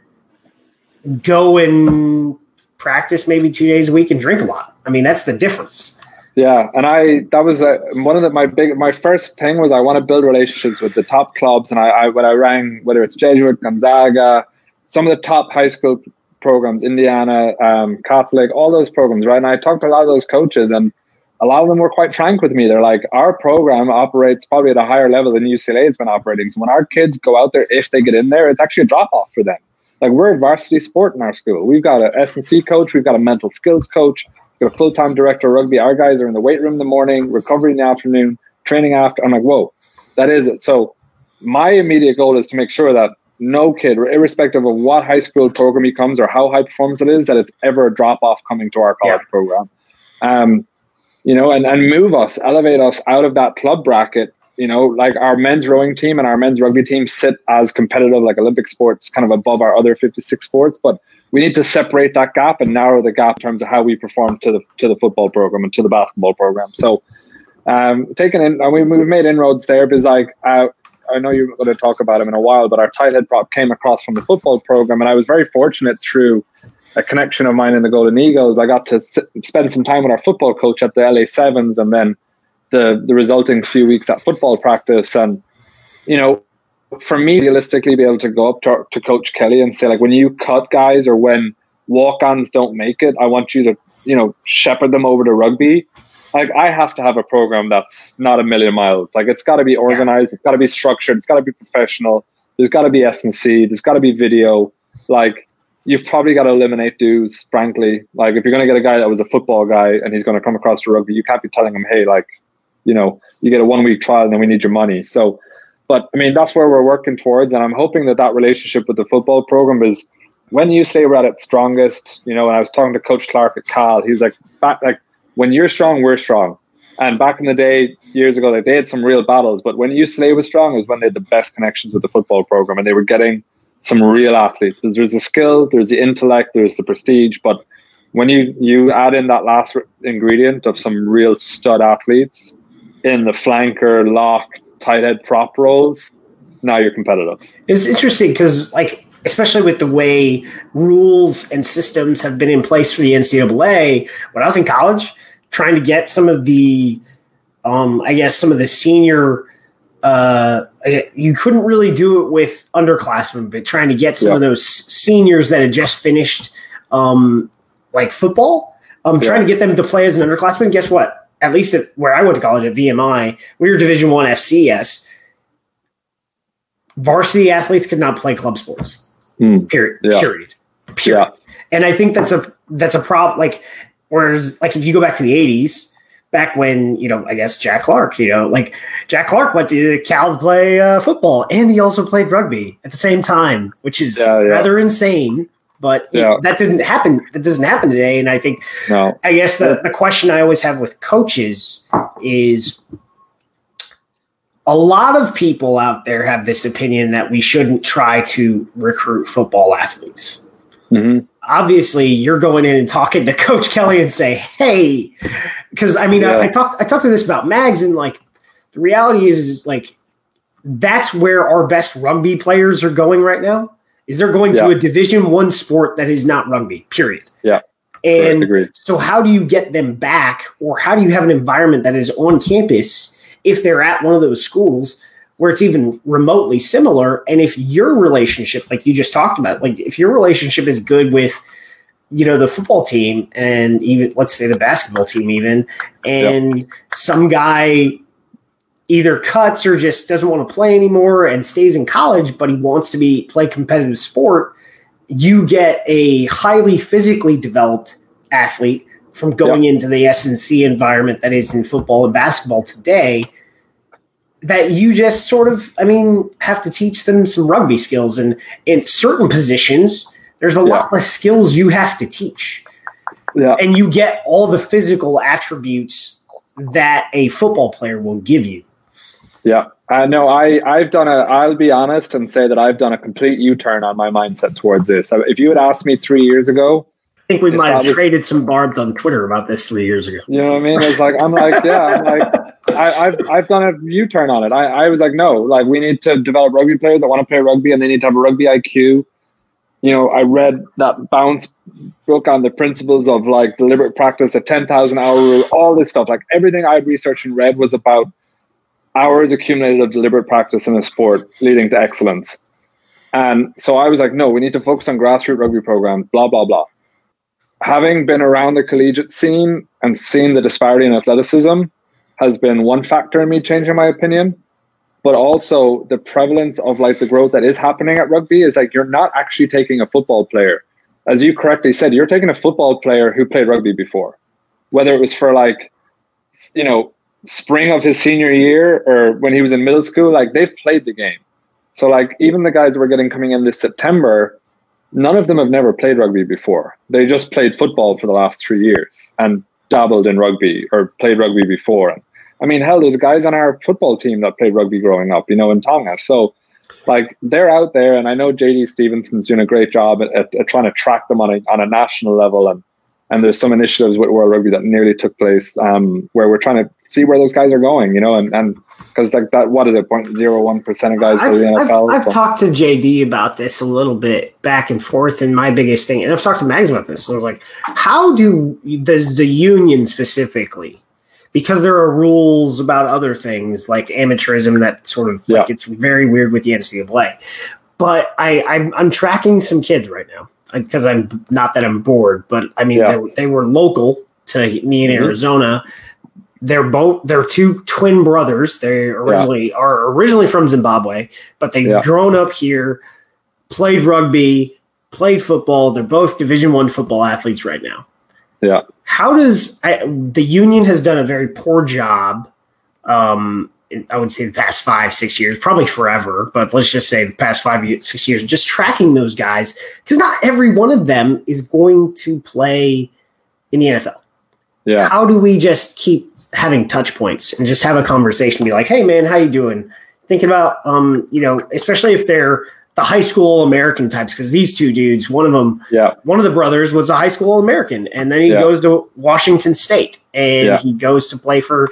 Speaker 2: go and practice maybe two days a week and drink a lot. I mean, that's the difference.
Speaker 3: Yeah, and I that was a, one of the my big my first thing was I want to build relationships with the top clubs, and I, I when I rang whether it's Jesuit, Gonzaga, some of the top high school programs, Indiana, um, Catholic, all those programs, right? And I talked to a lot of those coaches, and a lot of them were quite frank with me. They're like, our program operates probably at a higher level than UCLA has been operating. So when our kids go out there, if they get in there, it's actually a drop off for them. Like we're a varsity sport in our school. We've got an S and C coach, we've got a mental skills coach, we've got a full time director of rugby. Our guys are in the weight room in the morning, recovery in the afternoon, training after. I'm like, whoa, that is it. So my immediate goal is to make sure that no kid, irrespective of what high school program he comes or how high performance it is, that it's ever a drop off coming to our college yeah. program. Um, you know, and, and move us, elevate us out of that club bracket. You know, like our men's rowing team and our men's rugby team sit as competitive, like Olympic sports, kind of above our other 56 sports. But we need to separate that gap and narrow the gap in terms of how we perform to the to the football program and to the basketball program. So, um, taking in, and we, we've made inroads there because like uh, I know you're going to talk about him in a while, but our tight head prop came across from the football program, and I was very fortunate through a connection of mine in the Golden Eagles. I got to spend some time with our football coach at the LA Sevens, and then the the resulting few weeks at football practice, and you know for me, realistically, be able to go up to, to Coach Kelly and say, like, when you cut guys or when walk-ons don't make it, I want you to, you know, shepherd them over to rugby. Like, I have to have a program that's not a million miles. Like, it's got to be organized. It's got to be structured. It's got to be professional. There's got to be S and C. There's got to be video. Like, you've probably got to eliminate dues. Frankly, like, if you're going to get a guy that was a football guy and he's going to come across to rugby, you can't be telling him, hey, like, you know, you get a one-week trial and then we need your money. So but I mean, that's where we're working towards, and I'm hoping that that relationship with the football program is when you say we're at its strongest. You know, and I was talking to Coach Clark at Cal, he's like, back, like when you're strong, we're strong. And back in the day, years ago, like they had some real battles. But when UCLA was strong, was when they had the best connections with the football program, and they were getting some real athletes. Because there's the skill, there's the intellect, there's the prestige. But when you you add in that last ingredient of some real stud athletes in the flanker, lock, tight head prop roles, now you're competitive.
Speaker 2: It's interesting because, like, especially with the way rules and systems have been in place for the NCAA, when I was in college, trying to get some of the, um, I guess, some of the senior. Uh, you couldn't really do it with underclassmen, but trying to get some yeah. of those seniors that had just finished, um, like football, um, yeah. trying to get them to play as an underclassman. Guess what? at least at where I went to college at VMI, we were Division One FCS. Varsity athletes could not play club sports.
Speaker 3: Hmm.
Speaker 2: Period.
Speaker 3: Yeah.
Speaker 2: Period. Period. And I think that's a that's a problem. Like, whereas like if you go back to the '80s, back when you know, I guess Jack Clark, you know, like Jack Clark went to Cal to play uh, football, and he also played rugby at the same time, which is
Speaker 3: Yeah, yeah.
Speaker 2: rather insane. But it- that didn't happen. That doesn't happen today. And I think
Speaker 3: No.
Speaker 2: I guess the, the question I always have with coaches is a lot of people out there have this opinion that we shouldn't try to recruit football athletes.
Speaker 3: hmm
Speaker 2: Obviously, you're going in and talking to Coach Kelly and say, "Hey," because I mean,
Speaker 3: Yeah.
Speaker 2: I, I talked I talked to this about Mags, and like the reality is, is like that's where our best rugby players are going right now. Is they're going to a Division One sport that is not rugby. Period.
Speaker 3: Yeah.
Speaker 2: and
Speaker 3: agreed.
Speaker 2: so, how do you get them back, or how do you have an environment that is on campus if they're at one of those schools where it's even remotely similar? And if your relationship, like you just talked about, like if your relationship is good with, you know, the football team and even let's say the basketball team, even, and some guy either cuts or just doesn't want to play anymore and stays in college, but he wants to be play competitive sport, you get a highly physically developed athlete from going into the SNC environment that is in football and basketball today that you just sort of I mean have to teach them some rugby skills and in certain positions there's a lot less skills you have to teach
Speaker 3: Yeah.
Speaker 2: and you get all the physical attributes that a football player will give you.
Speaker 3: Yeah. Uh, no, I, I've done a, I'll be honest and say that I've done a complete U turn on my mindset towards this. If you had asked me three years ago,
Speaker 2: think we might have traded some barbs on Twitter about this three years ago.
Speaker 3: you know what I mean? It's like, I'm like, yeah, I'm like, I, I've, I've done a U turn on it. I, I was like, no, like we need to develop rugby players that want to play rugby and they need to have a rugby IQ. You know, I read that bounce book on the principles of like deliberate practice, a 10,000 hour rule, all this stuff. Like everything I'd researched and read was about hours accumulated of deliberate practice in a sport leading to excellence. And so I was like, no, we need to focus on grassroots rugby programs, blah, blah, blah. Having been around the collegiate scene and seen the disparity in athleticism has been one factor in me changing my opinion. But also the prevalence of like the growth that is happening at rugby is like you're not actually taking a football player. As you correctly said, you're taking a football player who played rugby before. Whether it was for like, you know, spring of his senior year or when he was in middle school, like they've played the game. So like even the guys we're getting coming in this September, none of them have never played rugby before. They just played football for the last three years and dabbled in rugby or played rugby before. I mean, hell, there's guys on our football team that played rugby growing up, you know, in Tonga. So like they're out there, and I know JD Stevenson's doing a great job at, at, at trying to track them on a on a national level and and there's some initiatives with World Rugby that nearly took place um, where we're trying to see where those guys are going, you know, and and because like that, what is it, 0.01 percent of guys go
Speaker 2: I've,
Speaker 3: to the
Speaker 2: I've,
Speaker 3: NFL?
Speaker 2: I've talked to JD about this a little bit back and forth, and my biggest thing, and I've talked to Mags about this. So I was like, how do does the union specifically? Because there are rules about other things like amateurism that sort of like
Speaker 3: Yeah.
Speaker 2: it's very weird with the NCAA. But I, I'm I'm tracking some kids right now because I'm not that I'm bored, but I mean
Speaker 3: Yeah.
Speaker 2: they, they were local to me in
Speaker 3: Mhm.
Speaker 2: Arizona. They're both they're two twin brothers. They originally are originally from Zimbabwe, but they've
Speaker 3: Yeah.
Speaker 2: grown up here, played rugby, played football. They're both Division One football athletes right now.
Speaker 3: Yeah.
Speaker 2: How does I, the union has done a very poor job? Um, I would say the past five, six years, probably forever, but let's just say the past five, six years, just tracking those guys because not every one of them is going to play in the NFL
Speaker 3: yeah,
Speaker 2: how do we just keep having touch points and just have a conversation be like hey man how you doing thinking about um you know especially if they're the high school american types because these two dudes one of them
Speaker 3: yeah,
Speaker 2: one of the brothers was a high school american and then he
Speaker 3: Yeah.
Speaker 2: goes to washington state and
Speaker 3: Yeah.
Speaker 2: he goes to play for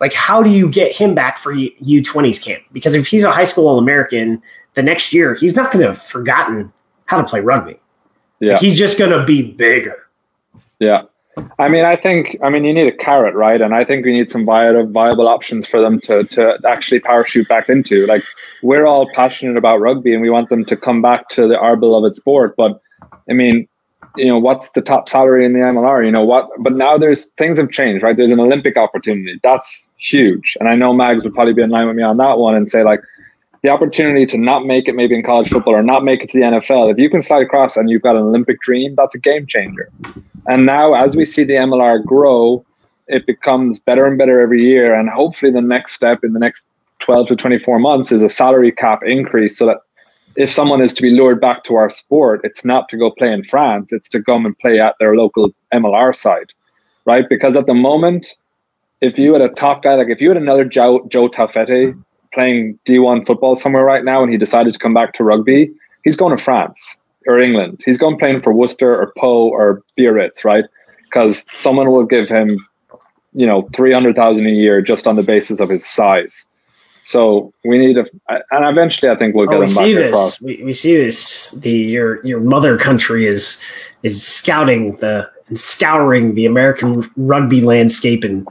Speaker 2: like how do you get him back for U- u20s camp because if he's a high school All american the next year he's not going to have forgotten how to play rugby
Speaker 3: yeah,
Speaker 2: he's just going to be bigger
Speaker 3: yeah. I mean, I think, I mean, you need a carrot, right? And I think we need some viable, viable options for them to, to actually parachute back into. Like, we're all passionate about rugby and we want them to come back to the our beloved sport. But I mean, you know, what's the top salary in the MLR? You know what? But now there's things have changed, right? There's an Olympic opportunity. That's huge, and I know Mags would probably be in line with me on that one and say like the opportunity to not make it maybe in college football or not make it to the NFL. If you can slide across and you've got an Olympic dream, that's a game changer. And now, as we see the MLR grow, it becomes better and better every year. And hopefully, the next step in the next 12 to 24 months is a salary cap increase so that if someone is to be lured back to our sport, it's not to go play in France, it's to come and play at their local MLR side, right? Because at the moment, if you had a top guy, like if you had another Joe, Joe playing D1 football somewhere right now and he decided to come back to rugby, he's going to France or England. He's going playing for Worcester or Pau or Biarritz, right? Because someone will give him, you know, 300,000 a year just on the basis of his size. So we need to, and eventually, I think we'll oh, get
Speaker 2: Oh, we
Speaker 3: him back
Speaker 2: see this.
Speaker 3: across.
Speaker 2: We, we see this. The your your mother country is is scouting the and scouring the American rugby landscape and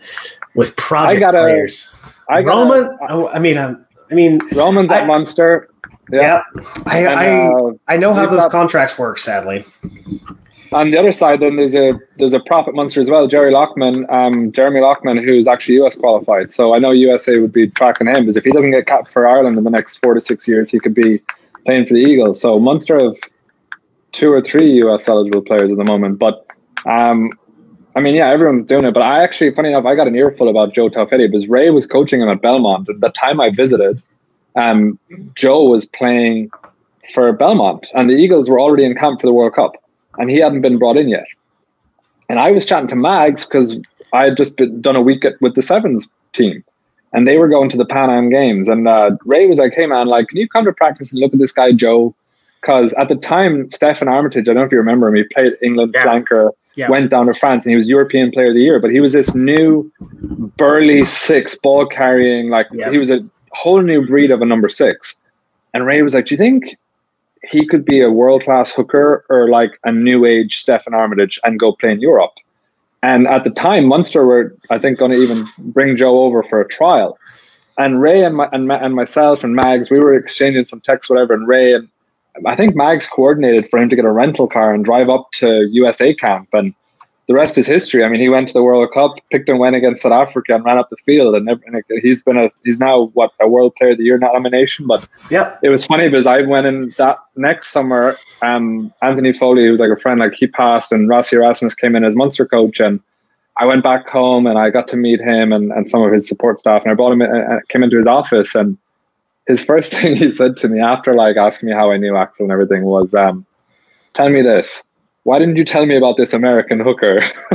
Speaker 2: with project
Speaker 3: I gotta-
Speaker 2: players.
Speaker 3: I got
Speaker 2: Roman, I, I mean, um, I mean,
Speaker 3: Romans at
Speaker 2: I-
Speaker 3: Munster.
Speaker 2: yeah, I
Speaker 3: And,
Speaker 2: I,
Speaker 3: uh,
Speaker 2: I know how those
Speaker 3: got-
Speaker 2: contracts work. Sadly,
Speaker 3: on the other side, then there's a there's a prop at Munster as well, Jerry Loughman, um, Jeremy Loughman, who's actually US qualified. So I know USA would be tracking him because if he doesn't get capped for Ireland in the next four to six years, he could be playing for the Eagles. So Munster have two or three US eligible players at the moment. But um, I mean, yeah, everyone's doing it. But I actually, funny enough, I got an earful about Joe Taufete'e because Ray was coaching him at Belmont. At the time I visited, um, Joe was playing for Belmont, and the Eagles were already in camp for the World Cup, and he hadn't been brought in yet. And I was chatting to Mags because I had just been, done a week at, with the Sevens team, and they were going to the Pan Am Games. And uh, Ray was like, "Hey man, like, can you come to practice and look at this guy Joe?" Because at the time, Steffon Armitage, I don't know if you remember him, he played England
Speaker 2: Yeah.
Speaker 3: flanker,
Speaker 2: Yeah.
Speaker 3: went down to France, and he was European Player of the Year. But he was this new, burly six, ball carrying, like
Speaker 2: Yeah.
Speaker 3: he was a whole new breed of a number six. And Ray was like, "Do you think he could be a world class hooker or like a new age Steffon Armitage and go play in Europe?" And at the time, Munster were, I think, going to even bring Joe over for a trial. And Ray and my, and, and myself and Mags, we were exchanging some texts, whatever. And Ray and I think Mags coordinated for him to get a rental car and drive up to USA camp. And the rest is history. I mean, he went to the World Cup, picked and went against South Africa, and ran up the field. And, and he's been a he's now what a World Player of the Year nomination. But
Speaker 2: yeah,
Speaker 3: it was funny because I went in that next summer. Um, Anthony Foley, who was like a friend, like he passed, and Rassie Erasmus came in as Munster coach, and I went back home and I got to meet him and, and some of his support staff, and I brought him, in, uh, came into his office, and his first thing he said to me after like asking me how I knew Axel and everything was, um, "Tell me this." Why didn't you tell me about this American hooker?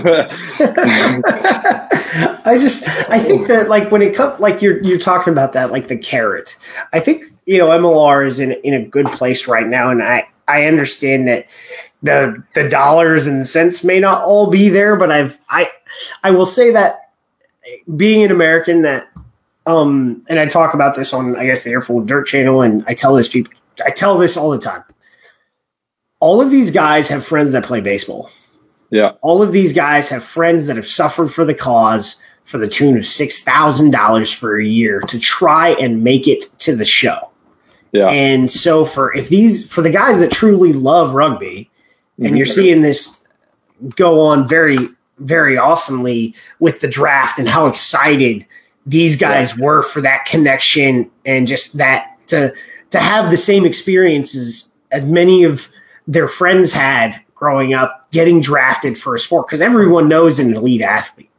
Speaker 2: I just I think that like when it comes like you're you're talking about that like the carrot. I think you know MLR is in in a good place right now, and I I understand that the the dollars and cents may not all be there, but I've I I will say that being an American that um and I talk about this on I guess the Airful Dirt channel, and I tell this people I tell this all the time. All of these guys have friends that play baseball
Speaker 3: yeah,
Speaker 2: all of these guys have friends that have suffered for the cause for the tune of $6,000 for a year to try and make it to the show.
Speaker 3: yeah,
Speaker 2: And so for if these for the guys that truly love rugby and
Speaker 3: Mhm.
Speaker 2: you're seeing this go on very very awesomely with the draft and how excited these guys were for that connection and just that to to have the same experiences as many of their friends had growing up getting drafted for a sport because everyone knows an elite athlete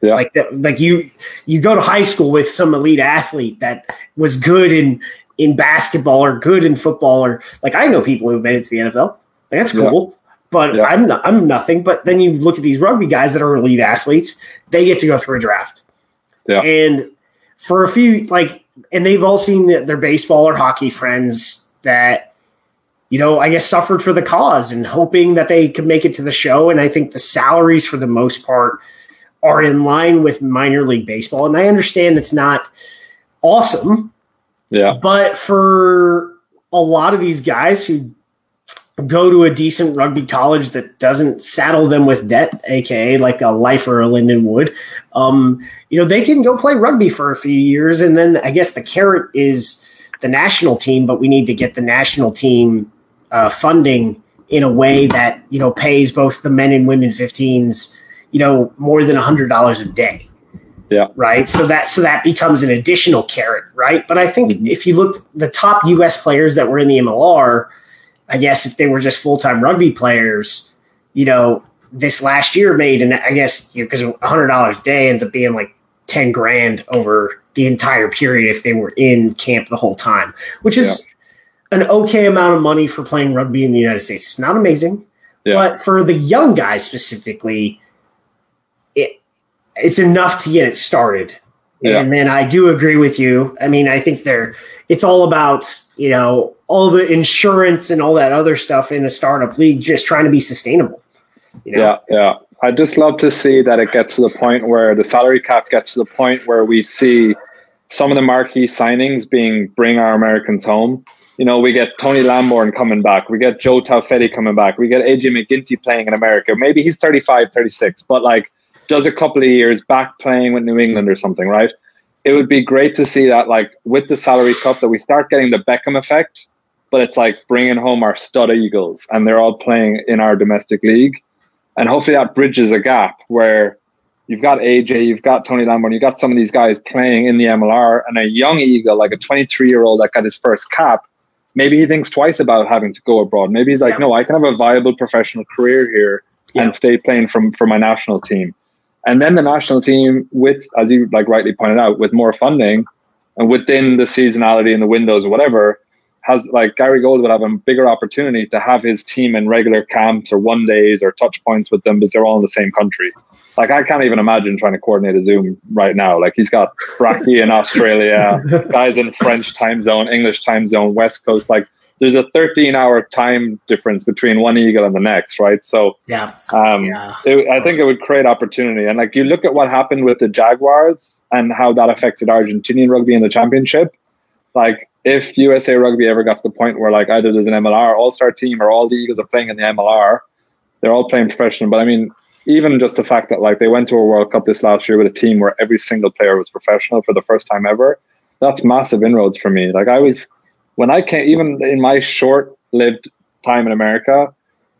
Speaker 3: Yeah.
Speaker 2: like that like you you go to high school with some elite athlete that was good in in basketball or good in football or like I know people who've made it to the NFL. Like, that's
Speaker 3: Yeah.
Speaker 2: cool. But
Speaker 3: Yeah.
Speaker 2: I'm not, I'm nothing. But then you look at these rugby guys that are elite athletes, they get to go through a draft.
Speaker 3: Yeah.
Speaker 2: And for a few like and they've all seen that their baseball or hockey friends that you know, I guess suffered for the cause and hoping that they could make it to the show. And I think the salaries for the most part are in line with minor league baseball. And I understand it's not awesome,
Speaker 3: yeah,
Speaker 2: but for a lot of these guys who go to a decent rugby college that doesn't saddle them with debt, aka like a lifer or a Lindenwood, um, you know, they can go play rugby for a few years. And then I guess the carrot is the national team, but we need to get the national team uh, funding in a way that you know pays both the men and women 15s you know more than a hundred dollars a day
Speaker 3: yeah
Speaker 2: right so that so that becomes an additional carrot right but i think mm-hmm. if you look the top us players that were in the mlr i guess if they were just full-time rugby players you know this last year made and i guess because you know, a hundred dollars a day ends up being like 10 grand over the entire period if they were in camp the whole time which is yeah an okay amount of money for playing rugby in the United States. It's not amazing, yeah. but for the young guys specifically, it it's enough to get it started. Yeah. And then I do agree with you. I mean, I think they're it's all about, you know, all the insurance and all that other stuff in a startup league just trying to be sustainable.
Speaker 3: You know? Yeah, yeah. I just love to see that it gets to the point where the salary cap gets to the point where we see some of the marquee signings being bring our Americans home you know, we get Tony Lamborn coming back. We get Joe Taufete'e coming back. We get AJ McGinty playing in America. Maybe he's 35, 36, but like does a couple of years back playing with New England or something, right? It would be great to see that, like with the salary cap, that we start getting the Beckham effect, but it's like bringing home our stud Eagles and they're all playing in our domestic league. And hopefully that bridges a gap where you've got AJ, you've got Tony Lamborn, you've got some of these guys playing in the MLR, and a young Eagle, like a 23 year old that got his first cap, maybe he thinks twice about having to go abroad. Maybe he's like, yeah. no, I can have a viable professional career here yeah. and stay playing from for my national team. And then the national team, with as you like rightly pointed out, with more funding and within the seasonality and the windows or whatever, has like Gary Gold would have a bigger opportunity to have his team in regular camps or one days or touch points with them because they're all in the same country. Like I can't even imagine trying to coordinate a Zoom right now. Like he's got Bracky in Australia, guys in French time zone, English time zone, West Coast. Like there's a 13 hour time difference between one eagle and the next, right? So
Speaker 2: yeah,
Speaker 3: um, yeah. It, I think it would create opportunity. And like you look at what happened with the Jaguars and how that affected Argentinian rugby in the championship. Like if USA Rugby ever got to the point where like either there's an MLR All Star team or all the Eagles are playing in the MLR, they're all playing professional. But I mean, even just the fact that like they went to a World Cup this last year with a team where every single player was professional for the first time ever, that's massive inroads for me. Like I was when I came, even in my short-lived time in America,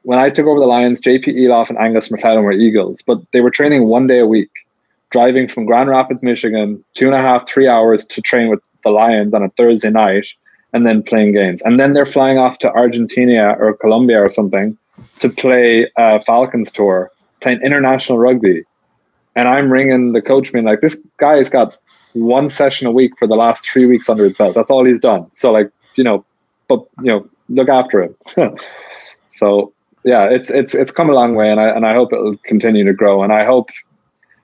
Speaker 3: when I took over the Lions, JP Eloff and Angus MacLellan were Eagles, but they were training one day a week, driving from Grand Rapids, Michigan, two and a half, three hours to train with the Lions on a Thursday night and then playing games. And then they're flying off to Argentina or Colombia or something to play a Falcons tour, playing international rugby. And I'm ringing the coach being like, this guy's got one session a week for the last three weeks under his belt. That's all he's done. So like, you know, but you know, look after him. so yeah, it's it's it's come a long way, and I and I hope it'll continue to grow. And I hope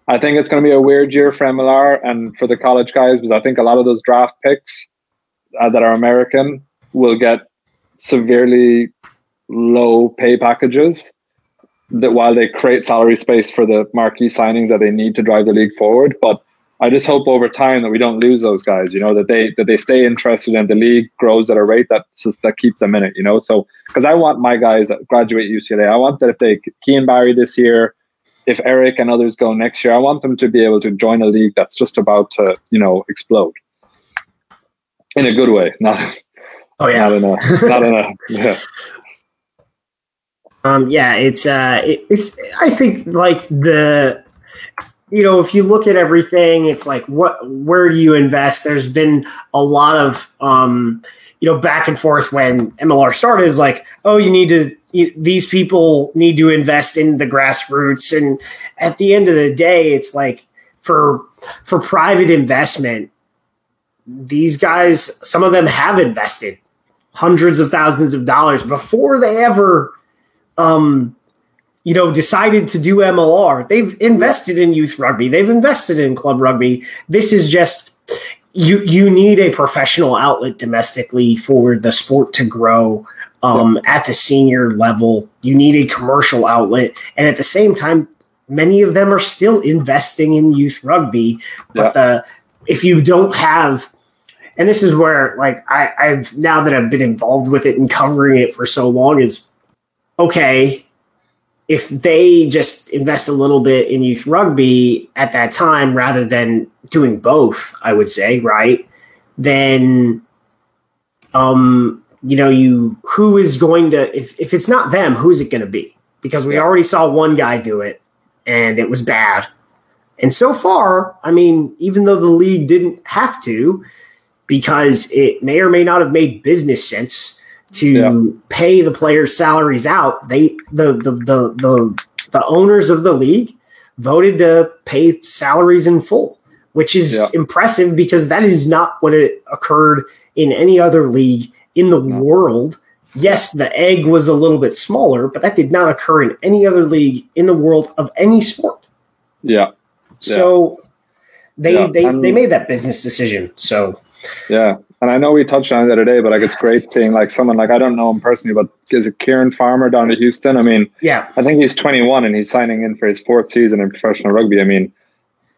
Speaker 3: I think it's going to be a weird year for MLR and for the college guys because I think a lot of those draft picks uh, that are American will get severely low pay packages that while they create salary space for the marquee signings that they need to drive the league forward. But I just hope over time that we don't lose those guys, you know, that they that they stay interested and the league grows at a rate that just, that keeps them in it, you know. So because I want my guys that graduate UCLA, I want that if they Kean Barry this year, if Eric and others go next year, I want them to be able to join a league that's just about to, you know, explode in a good way, not.
Speaker 2: Oh yeah,
Speaker 3: not in a, not in a, yeah.
Speaker 2: Um, yeah, it's uh, it, it's. I think like the, you know, if you look at everything, it's like what, where do you invest? There's been a lot of, um, you know, back and forth when MLR started. Is like, oh, you need to these people need to invest in the grassroots and at the end of the day it's like for for private investment these guys some of them have invested hundreds of thousands of dollars before they ever um you know decided to do MLR they've invested in youth rugby they've invested in club rugby this is just you you need a professional outlet domestically for the sport to grow um, yeah. at the senior level. You need a commercial outlet, and at the same time, many of them are still investing in youth rugby. But yeah. the if you don't have and this is where like I, I've now that I've been involved with it and covering it for so long is okay if they just invest a little bit in youth rugby at that time rather than doing both, I would say, right? Then um you know, you who is going to if if it's not them, who's it going to be? Because we already saw one guy do it, and it was bad. And so far, I mean, even though the league didn't have to, because it may or may not have made business sense to yeah. pay the players' salaries out, they the the the the, the owners of the league voted to pay salaries in full, which is yeah. impressive because that is not what it occurred in any other league in the no. world. Yes, the egg was a little bit smaller, but that did not occur in any other league in the world of any sport.
Speaker 3: Yeah.
Speaker 2: So they yeah. they, they made that business decision. So
Speaker 3: yeah. And I know we touched on it the other day, but like it's great seeing like someone like I don't know him personally, but is it Kieran Farmer down to Houston? I mean,
Speaker 2: yeah,
Speaker 3: I think he's 21 and he's signing in for his fourth season in professional rugby. I mean,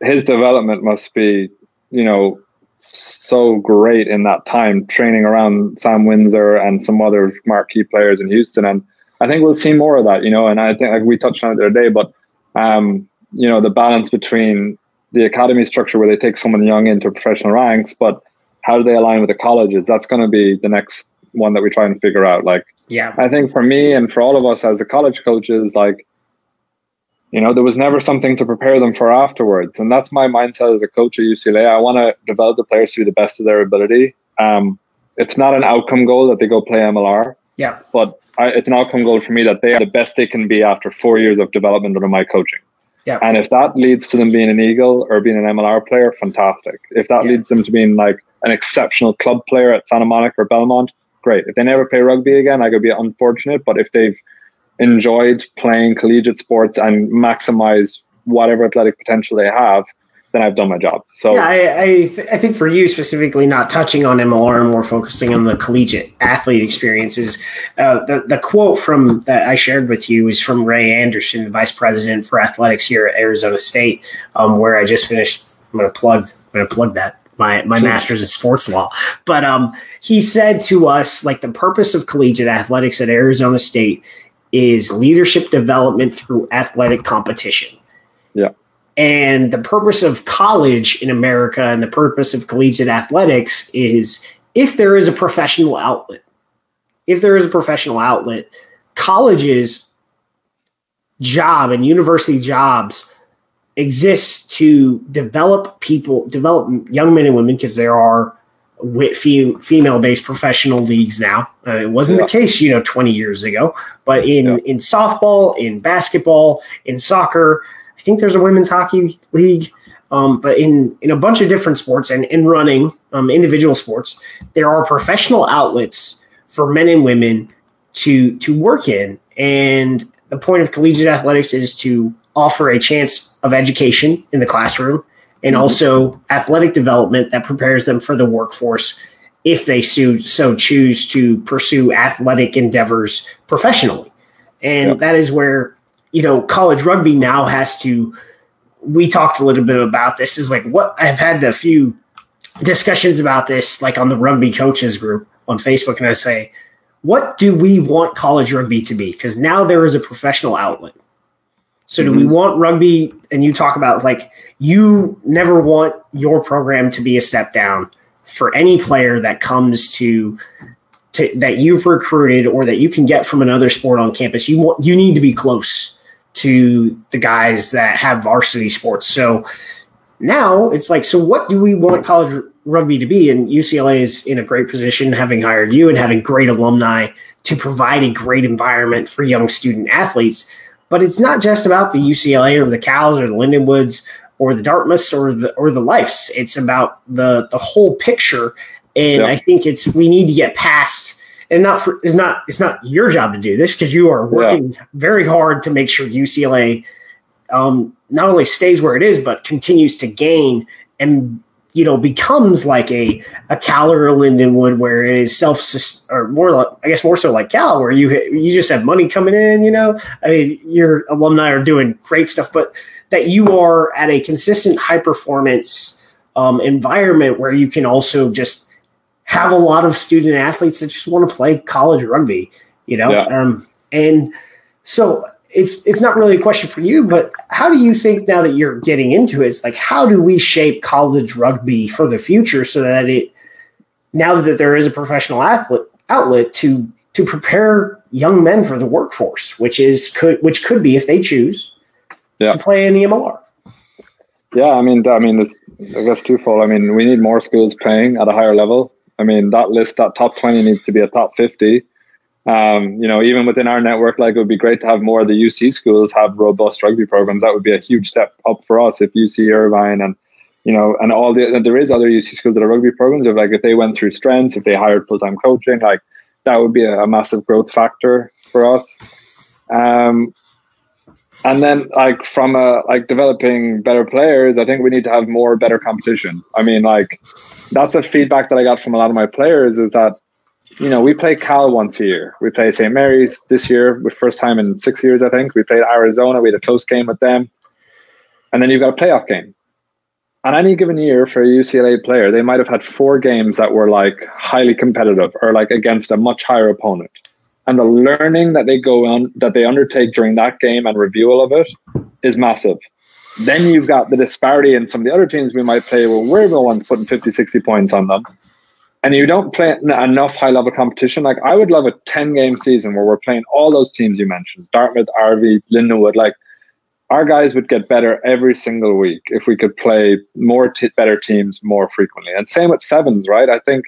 Speaker 3: his development must be, you know, so great in that time training around Sam Windsor and some other marquee players in Houston. And I think we'll see more of that, you know. And I think like we touched on it the other day, but um, you know, the balance between the academy structure where they take someone young into professional ranks, but how do they align with the colleges? That's going to be the next one that we try and figure out. Like,
Speaker 2: yeah,
Speaker 3: I think for me and for all of us as the college coaches, like, you know, there was never something to prepare them for afterwards. And that's my mindset as a coach at UCLA. I want to develop the players to be the best of their ability. Um, it's not an outcome goal that they go play MLR.
Speaker 2: Yeah.
Speaker 3: But I, it's an outcome goal for me that they are the best they can be after four years of development under my coaching.
Speaker 2: Yeah.
Speaker 3: And if that leads to them being an Eagle or being an MLR player, fantastic. If that yeah. leads them to being like an exceptional club player at Santa Monica or Belmont, great. If they never play rugby again, I could be unfortunate. But if they've enjoyed playing collegiate sports and maximize whatever athletic potential they have, then I've done my job. So
Speaker 2: yeah, I I, th- I, think for you specifically, not touching on MLR and more focusing on the collegiate athlete experiences. Uh, the the quote from that I shared with you is from Ray Anderson, the vice president for athletics here at Arizona State, um, where I just finished. I'm going to plug. I'm going to plug that my my master's in sports law. But um, he said to us like the purpose of collegiate athletics at Arizona State is leadership development through athletic competition.
Speaker 3: Yeah.
Speaker 2: And the purpose of college in America and the purpose of collegiate athletics is if there is a professional outlet, if there is a professional outlet, colleges job and university jobs exists to develop people, develop young men and women, because there are female based professional leagues now. Uh, it wasn't yeah. the case, you know, 20 years ago, but in, yeah. in softball, in basketball, in soccer, I think there's a women's hockey league. Um, but in, in a bunch of different sports and in running, um, individual sports, there are professional outlets for men and women to to work in. And the point of collegiate athletics is to offer a chance of education in the classroom and mm-hmm. also athletic development that prepares them for the workforce if they so, so choose to pursue athletic endeavors professionally. And yep. that is where, you know, college rugby now has to. We talked a little bit about this. Is like what I've had a few discussions about this, like on the rugby coaches group on Facebook, and I say, what do we want college rugby to be? Because now there is a professional outlet. So do mm-hmm. we want rugby? And you talk about like you never want your program to be a step down for any player that comes to, to that you've recruited or that you can get from another sport on campus. You want you need to be close to the guys that have varsity sports. So now it's like, so what do we want college rugby to be? And UCLA is in a great position, having hired you and having great alumni to provide a great environment for young student athletes but it's not just about the UCLA or the Cals or the Lindenwoods or the Dartmouths or the or the Lifes. It's about the the whole picture. And I think it's we need to get past and not for it's not it's not your job to do this because you are working yeah. very hard to make sure UCLA um, not only stays where it is but continues to gain and you know becomes like a a Cal or a Lindenwood where it is self or more like, I guess more so like Cal where you you just have money coming in you know I mean your alumni are doing great stuff but that you are at a consistent high performance um, environment where you can also just have a lot of student athletes that just want to play college rugby you know yeah. um, and so it's it's not really a question for you, but how do you think now that you're getting into it, it's like how do we shape college rugby for the future so that it now that there is a professional athlete outlet to to prepare young men for the workforce, which is could which could be if they choose
Speaker 3: Yeah.
Speaker 2: to play in the MLR.
Speaker 3: Yeah, I mean, I mean, this I guess twofold. I mean, we need more schools playing at a higher level. I mean, that list, that top twenty, needs to be a top fifty. Um, you know, even within our network, like it would be great to have more of the UC schools have robust rugby programs. That would be a huge step up for us if UC Irvine and you know, and all the and there is other UC schools that are rugby programs. If like if they went through strengths, if they hired full time coaching, like that would be a, a massive growth factor for us. Um, and then like from a like developing better players, I think we need to have more better competition. I mean, like that's a feedback that I got from a lot of my players is that you know we play Cal once a year. We play St. Mary's this year, with first time in six years, I think. We played Arizona. We had a close game with them, and then you've got a playoff game. On any given year for a UCLA player, they might have had four games that were like highly competitive or like against a much higher opponent and the learning that they go on that they undertake during that game and review of it is massive then you've got the disparity in some of the other teams we might play where we're the ones putting 50 60 points on them and you don't play enough high level competition. Like i would love a 10 game season where we're playing all those teams you mentioned dartmouth rv lindenwood. Like our guys would get better every single week if we could play more t- better teams more frequently. And same with sevens right? I think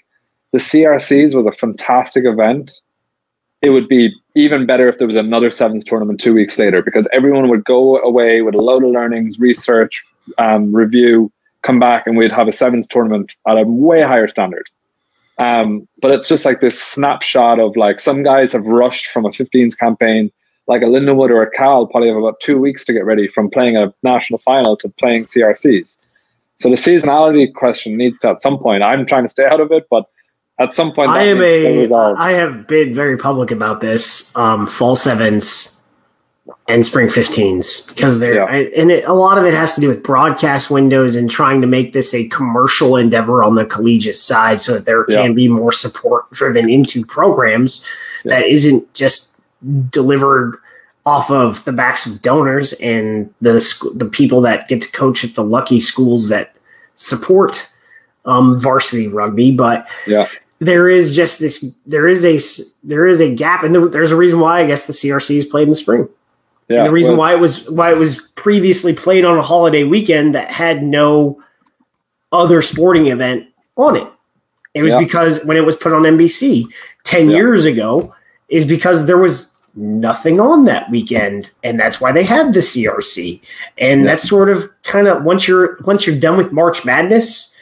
Speaker 3: the crcs was a fantastic event. It would be even better if there was another sevens tournament two weeks later because everyone would go away with a load of learnings, research, um, review, come back, and we'd have a sevens tournament at a way higher standard. Um, but it's just like this snapshot of like some guys have rushed from a 15s campaign, like a Lindenwood or a Cal, probably have about two weeks to get ready from playing a national final to playing CRCs. So the seasonality question needs to at some point. I'm trying to stay out of it, but at some point
Speaker 2: I am a I have been very public about this um, fall sevens and spring 15s because they're
Speaker 3: Yeah.
Speaker 2: I, and it, a lot of it has to do with broadcast windows and trying to make this a commercial endeavor on the collegiate side so that there
Speaker 3: Yeah.
Speaker 2: can be more support driven into programs that isn't just delivered off of the backs of donors and the the people that get to coach at the lucky schools that support um, varsity rugby but
Speaker 3: Yeah.
Speaker 2: there is just this there is a there is a gap and there, there's a reason why i guess the crc is played in the spring
Speaker 3: Yeah,
Speaker 2: and the reason
Speaker 3: well,
Speaker 2: why it was why it was previously played on a holiday weekend that had no other sporting event on it. It was
Speaker 3: Yeah.
Speaker 2: because when it was put on nbc 10
Speaker 3: Yeah.
Speaker 2: years ago is because there was nothing on that weekend and that's why they had the crc and that's sort of kind of once you're once you're done with march madness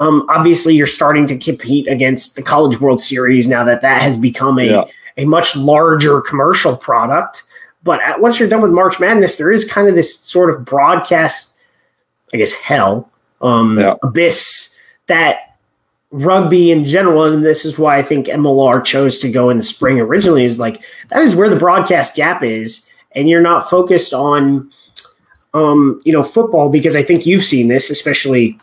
Speaker 2: um, obviously you're starting to compete against the college world series now that that has become a, a much larger commercial product but at, once you're done with march madness there is kind of this sort of broadcast i guess hell um,
Speaker 3: Yeah.
Speaker 2: abyss that rugby in general and this is why i think mlr chose to go in the spring originally is like that is where the broadcast gap is and you're not focused on um, you know football because i think you've seen this especially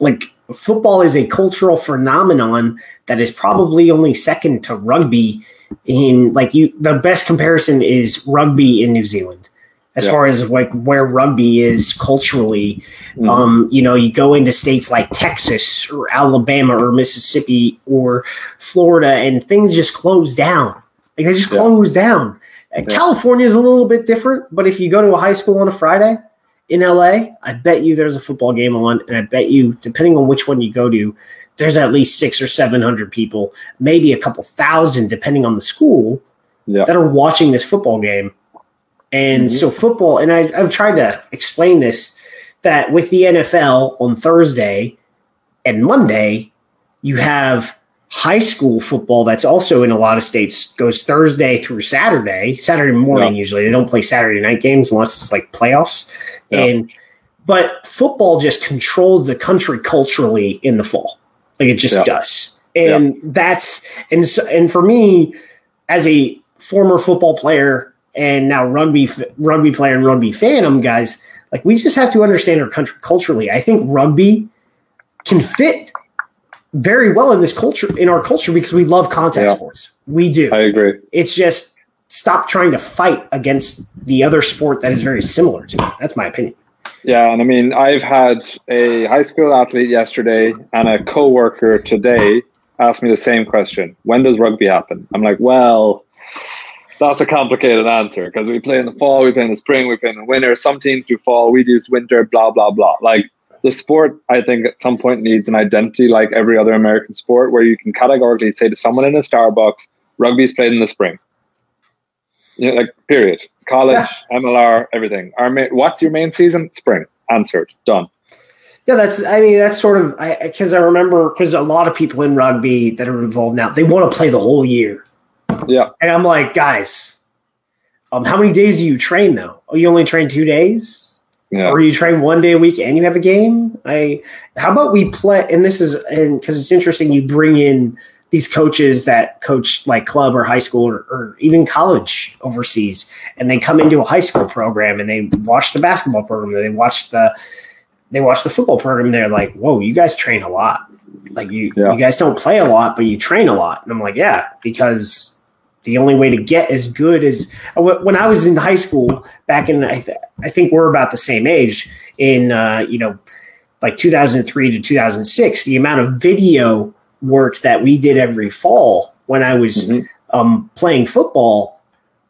Speaker 2: like football is a cultural phenomenon that is probably only second to rugby in like you the best comparison is rugby in New Zealand as
Speaker 3: Yeah.
Speaker 2: far as like where rugby is culturally
Speaker 3: Mhm.
Speaker 2: um you know you go into states like Texas or Alabama or Mississippi or Florida and things just close down like they just
Speaker 3: Yeah.
Speaker 2: close down And
Speaker 3: Yeah.
Speaker 2: California is a little bit different but if you go to a high school on a Friday in LA, I bet you there's a football game on, and I bet you, depending on which one you go to, there's at least six or seven hundred people, maybe a couple thousand, depending on the school,
Speaker 3: Yeah.
Speaker 2: that are watching this football game. And
Speaker 3: Mhm.
Speaker 2: so, football, and I, I've tried to explain this that with the NFL on Thursday and Monday, you have high school football that's also in a lot of states goes Thursday through Saturday, Saturday morning
Speaker 3: Yeah.
Speaker 2: usually. They don't play Saturday night games unless it's like playoffs.
Speaker 3: Yeah.
Speaker 2: And but football just controls the country culturally in the fall. Like it just
Speaker 3: Yeah.
Speaker 2: does. And that's and so, and for me as a former football player and now rugby rugby player and rugby fan, um guys, like we just have to understand our country culturally. I think rugby can fit very well in this culture in our culture because we love contact
Speaker 3: Yeah.
Speaker 2: sports. We do.
Speaker 3: I agree.
Speaker 2: it's just stop trying to fight against the other sport that is very similar to it. That's my opinion.
Speaker 3: Yeah, and I mean, I've had a high school athlete yesterday and a coworker today ask me the same question: When does rugby happen? I'm like, well, that's a complicated answer because we play in the fall, we play in the spring, we play in the winter. Some teams do fall, we do winter. Blah blah blah. Like the sport, I think at some point needs an identity like every other American sport, where you can categorically say to someone in a Starbucks, "Rugby's played in the spring." You know, like period. College, yeah. MLR, everything. Our ma- what's your main season? Spring. Answered. Done.
Speaker 2: Yeah, that's. I mean, that's sort of I because I, I, remember because a lot of people in rugby that are involved now they want to play the whole year.
Speaker 3: Yeah,
Speaker 2: and I'm like, guys, um, how many days do you train though? Oh, you only train two days, yeah. or you train one day a week and you have a game. I. How about we play? And this is and because it's interesting, you bring in these coaches that coach like club or high school or, or, even college overseas and they come into a high school program and they watch the basketball program they watch the they watch the football program. They're like, "Whoa, you guys train a lot. Like you, yeah. you guys don't play a lot, but you train a lot." And I'm like, "Yeah, because the only way to get as good as when I was in high school back in I, th- I think we're about the same age in uh, you know like 2003 to 2006. The amount of video work that we did every fall when I was mm-hmm. um, playing football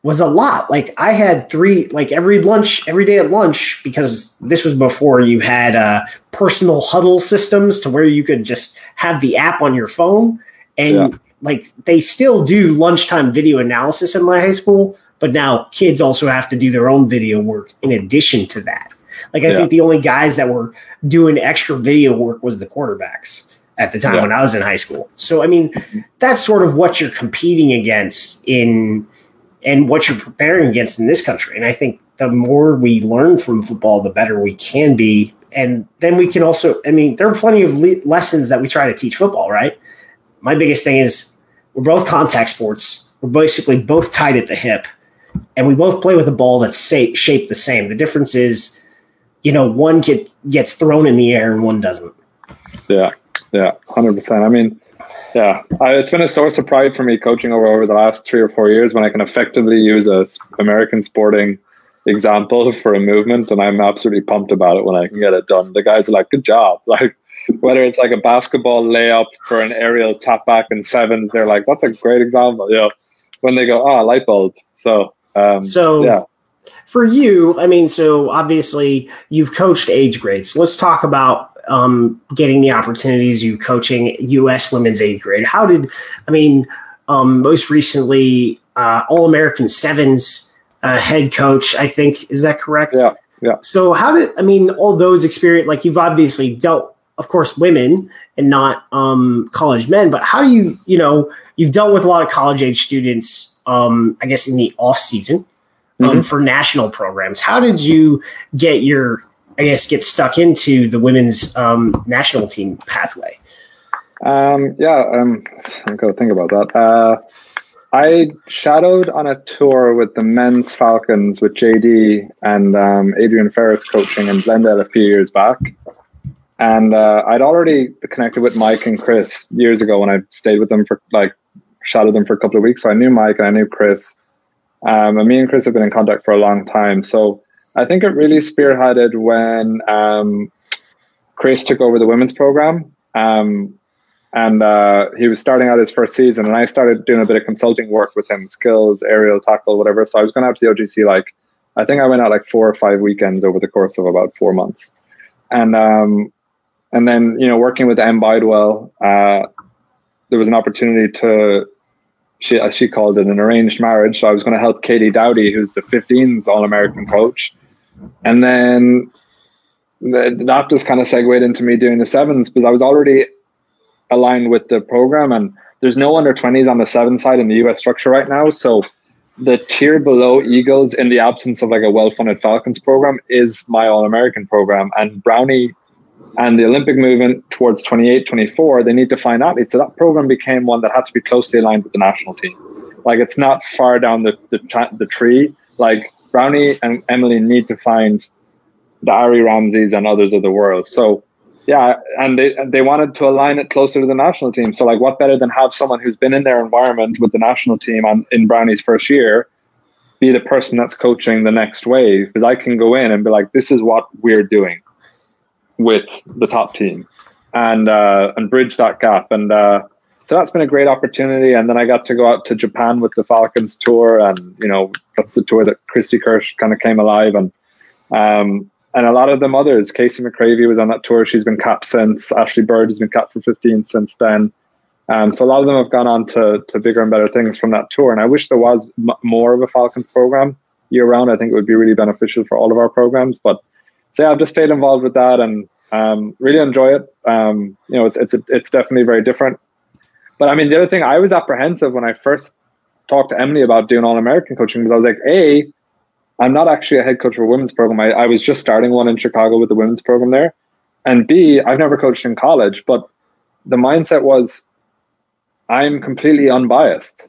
Speaker 2: was a lot. Like I had three, like every lunch, every day at lunch, because this was before you had uh, personal Hudl systems to where you could just have the app on your phone. And yeah. like they still do lunchtime video analysis in my high school, but now kids also have to do their own video work in addition to that. Like I yeah. think the only guys that were doing extra video work was the quarterbacks at the time yeah. when I was in high school. So I mean, that's sort of what you're competing against in and what you're preparing against in this country. And I think the more we learn from football, the better we can be. And then we can also, I mean, there are plenty of le- lessons that we try to teach football, right? My biggest thing is we're both contact sports. We're basically both tied at the hip, and we both play with a ball that's sa- shaped the same. The difference is, you know, one get, gets thrown in the air and one doesn't.
Speaker 3: Yeah, yeah, 100%. I mean, yeah, I, it's been a source of pride for me coaching over over the last three or four years when I can effectively use a American sporting example for a movement, and I'm absolutely pumped about it when I can get it done. The guys are like, "Good job!" Like whether it's like a basketball layup for an aerial tap back in sevens, they're like, "That's a great example." You know, when they go, "Ah, oh, light bulb." So, um,
Speaker 2: so yeah. For you, I mean, so obviously you've coached age grades. Let's talk about um, getting the opportunities you coaching U.S. women's age grade. How did I mean? Um, most recently, uh, All American Sevens uh, head coach. I think is that correct?
Speaker 3: Yeah, yeah.
Speaker 2: So how did I mean all those experience? Like you've obviously dealt, of course, women and not um, college men. But how do you you know you've dealt with a lot of college age students? Um, I guess in the off season. Um, mm-hmm. for national programs. How did you get your I guess, get stuck into the women's um, national team pathway?
Speaker 3: Um, yeah, um, I'm going to think about that. Uh, I shadowed on a tour with the men's Falcons with JD and um, Adrian Ferris coaching in Glendale a few years back. And uh, I'd already connected with Mike and Chris years ago when I stayed with them for like shadowed them for a couple of weeks. So I knew Mike and I knew Chris. Um, and me and Chris have been in contact for a long time. So I think it really spearheaded when um, Chris took over the women's program. Um, and uh, he was starting out his first season, and I started doing a bit of consulting work with him, skills, aerial tackle, whatever. So I was going out to the OTC like I think I went out like four or five weekends over the course of about four months, and um, and then you know working with M Bydwell, uh, there was an opportunity to she as she called it an arranged marriage. So I was going to help Katie Dowty, who's the 15s All American coach, and then that just kind of segued into me doing the sevens because I was already aligned with the program and there's no under 20s on the seven side in the US structure right now. So the tier below Eagles in the absence of like a well-funded Falcons program is my All-American program and Brownie and the Olympic movement towards 28, 24, they need to find athletes. So that program became one that had to be closely aligned with the national team. Like it's not far down the, the, the tree. Like Brownie and Emily need to find the Ari Ramseys and others of the world. So yeah, and they they wanted to align it closer to the national team. So like, what better than have someone who's been in their environment with the national team on in Brownie's first year, be the person that's coaching the next wave? Because I can go in and be like, this is what we're doing with the top team, and uh, and bridge that gap. And uh, so that's been a great opportunity. And then I got to go out to Japan with the Falcons tour, and you know that's the tour that Kristi Kirshe kind of came alive, and um, and a lot of them others. Casey McCravey was on that tour; she's been capped since. Ashley Bird has been capped for 15 since then. Um, so a lot of them have gone on to to bigger and better things from that tour. And I wish there was m- more of a Falcons program year round. I think it would be really beneficial for all of our programs. But so yeah, I've just stayed involved with that and um, really enjoy it. Um, you know, it's it's it's definitely very different. But I mean, the other thing I was apprehensive when I first talked to Emily about doing all American coaching was I was like, a, I'm not actually a head coach for a women's program. I, I was just starting one in Chicago with the women's program there, and B, I've never coached in college. But the mindset was, I'm completely unbiased.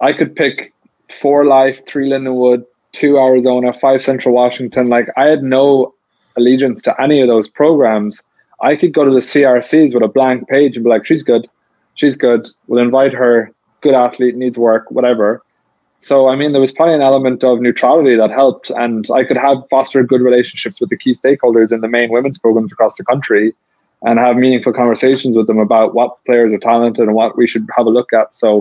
Speaker 3: I could pick four life, three Lindenwood, two Arizona, five Central Washington. Like I had no allegiance to any of those programs. I could go to the CRCs with a blank page and be like, she's good she's good. We'll invite her. Good athlete, needs work, whatever. So, I mean, there was probably an element of neutrality that helped, and I could have foster good relationships with the key stakeholders in the main women's programs across the country, and have meaningful conversations with them about what players are talented and what we should have a look at. So,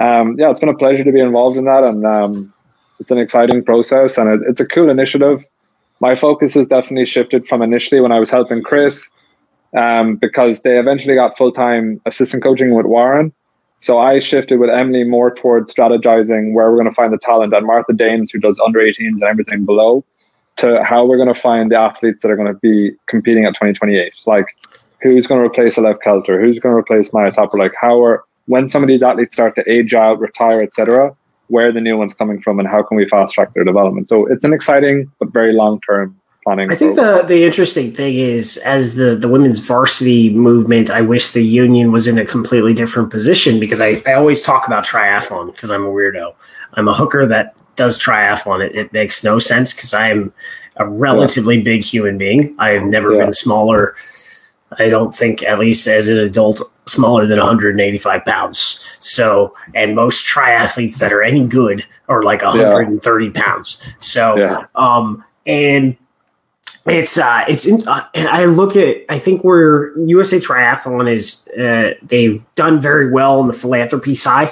Speaker 3: um, yeah, it's been a pleasure to be involved in that, and um, it's an exciting process, and it, it's a cool initiative. My focus has definitely shifted from initially when I was helping Chris um, because they eventually got full time assistant coaching with Warren. So I shifted with Emily more towards strategizing where we're going to find the talent, and Martha Danes, who does under 18s and everything below, to how we're going to find the athletes that are going to be competing at 2028. Like, who's going to replace Alev Kelter? Who's going to replace Naya Tapper? Like, how are when some of these athletes start to age out, retire, etc. Where are the new ones coming from, and how can we fast track their development? So it's an exciting but very long term planning.
Speaker 2: I think the the interesting thing is as the the women's varsity movement, I wish the union was in a completely different position because I, I always talk about triathlon because I'm a weirdo. I'm a hooker that does triathlon. It, it makes no sense because I am a relatively yeah. big human being. I have never yeah. been smaller. I don't think, at least as an adult, smaller than 185 pounds. So, and most triathletes that are any good are like 130 yeah. pounds. So, um, and it's uh it's in, uh, and I look at I think where USA Triathlon is uh, they've done very well on the philanthropy side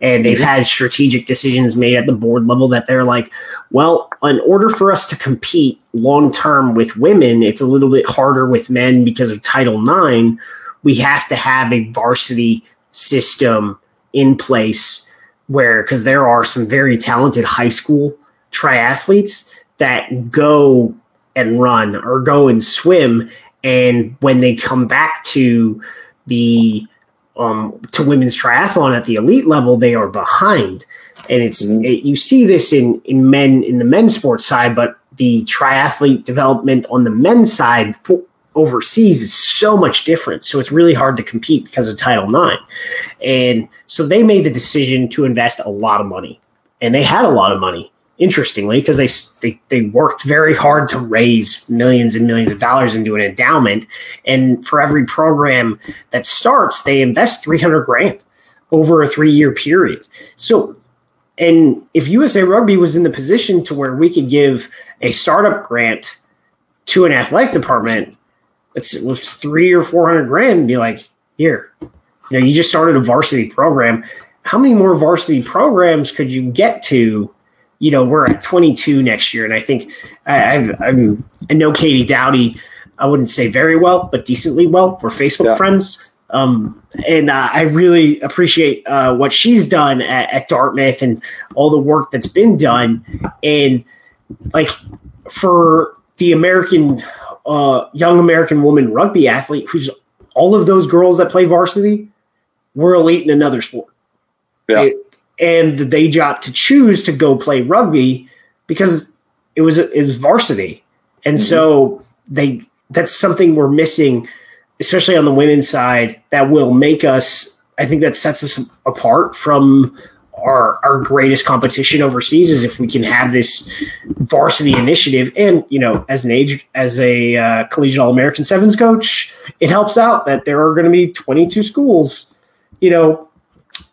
Speaker 2: and they've mm-hmm. had strategic decisions made at the board level that they're like well in order for us to compete long term with women it's a little bit harder with men because of Title IX we have to have a varsity system in place where because there are some very talented high school triathletes that go and run or go and swim. And when they come back to the um, to women's triathlon at the elite level they are behind. And it's mm-hmm. it, you see this in in men in the men's sports side but the triathlete development on the men's side for, overseas is so much different. So it's really hard to compete because of title ix and so they made the decision to invest a lot of money. And they had a lot of money interestingly, because they, they they worked very hard to raise millions and millions of dollars into an endowment, and for every program that starts, they invest three hundred grand over a three year period. So, and if USA Rugby was in the position to where we could give a startup grant to an athletic department, it's, three or four hundred grand, and be like, here, you know, you just started a varsity program. How many more varsity programs could you get to you know, we're at 22 next year, and I think I, I've, I'm, I know Katie Dowty. I wouldn't say very well, but decently well. We're Facebook yeah. friends. Um, and uh, I really appreciate uh, what she's done at, at, Dartmouth and all the work that's been done. And like for the American, uh, young American woman rugby athlete, who's all of those girls that play varsity were elite in another sport. Yeah. It, and they got to choose to go play rugby because it was it was varsity, and mm-hmm. so they that's something we're missing, especially on the women's side. That will make us. I think that sets us apart from our our greatest competition overseas is if we can have this varsity initiative and you know as an age as a uh, collegiate all american sevens coach it helps out that there are going to be 22 schools you know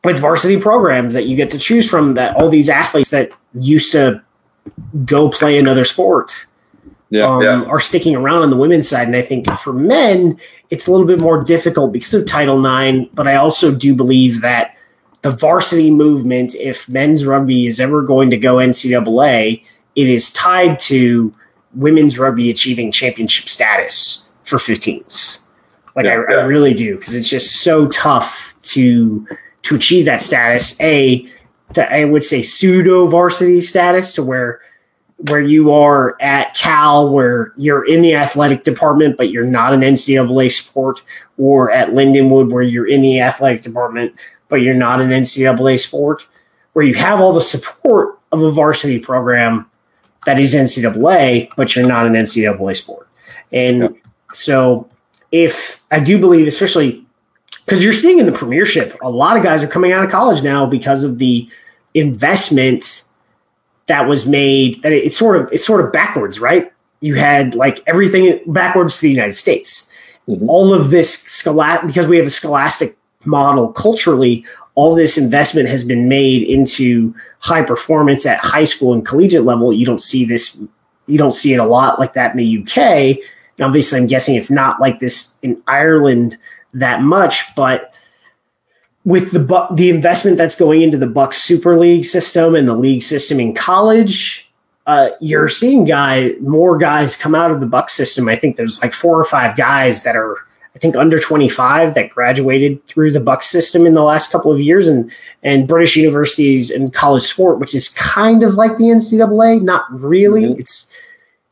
Speaker 2: with varsity programs that you get to choose from that all these athletes that used to go play another sport
Speaker 3: Yeah,
Speaker 2: um,
Speaker 3: yeah.
Speaker 2: are sticking around on the women's side. And I think for men, it's a little bit more difficult because of Title IX. But I also do believe that the varsity movement, if men's rugby is ever going to go NCAA, it is tied to women's rugby achieving championship status for 15s. Like
Speaker 3: Yeah,
Speaker 2: I, I really do because it's just so tough to to achieve that status. A, to, I would say pseudo varsity status to where where you are at Cal, where you're in the athletic department, but you're not an NCAA sport, or at Lindenwood, where you're in the athletic department, but you're not an NCAA sport, where you have all the support of a varsity program that is NCAA, but you're not an NCAA sport. And
Speaker 3: Yep.
Speaker 2: so, if I do believe, especially because you're seeing in the premiership, a lot of guys are coming out of college now because of the investment that was made that it's sort of it's sort of backwards, right? You had like everything backwards to the United States.
Speaker 3: Mhm.
Speaker 2: All of this scholastic because we have a scholastic model culturally, all this investment has been made into high performance at high school and collegiate level. You don't see this you don't see it a lot like that in the UK. And obviously I'm guessing it's not like this in Ireland that much, but with the Bu- the investment that's going into the BUCS Super League system and the league system in college, uh, you're seeing guy more guys come out of the BUCS system. I think there's like four or five guys that are I think under 25 that graduated through the BUCS system in the last couple of years, and and British universities and college sport, which is kind of like the NCAA, not really.
Speaker 3: Mhm.
Speaker 2: It's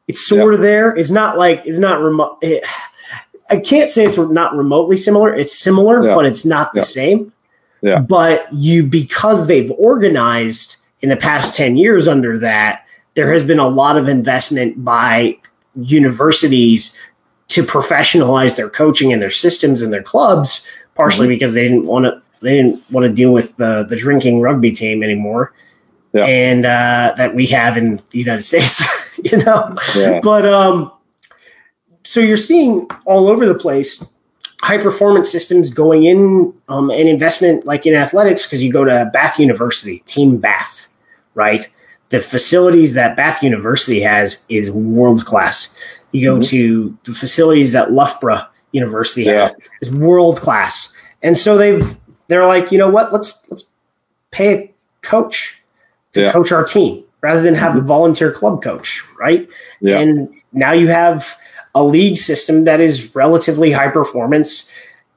Speaker 2: it's sort of there. It's not like it's not remote. It, I can't say it's not remotely similar. It's similar,
Speaker 3: Yeah.
Speaker 2: but it's not the
Speaker 3: Yeah.
Speaker 2: same.
Speaker 3: Yeah.
Speaker 2: But you because they've organized in the past 10 years under that, there has been a lot of investment by universities to professionalize their coaching and their systems and their clubs, partially because they didn't want to they didn't want to deal with the the drinking rugby team anymore.
Speaker 3: Yeah.
Speaker 2: And uh, that we have in the United States, you know.
Speaker 3: Yeah.
Speaker 2: But um, so you're seeing all over the place high performance systems going in um, and investment like in athletics because you go to Bath University, Team Bath, right? The facilities that Bath University has is world class. You go
Speaker 3: Mhm.
Speaker 2: to the facilities that Loughborough University
Speaker 3: Yeah.
Speaker 2: has is world class, and so they've they're like, you know what? Let's let's pay a coach to
Speaker 3: Yeah.
Speaker 2: coach our team rather than have a volunteer club coach, right?
Speaker 3: Yeah.
Speaker 2: And now you have a league system that is relatively high performance,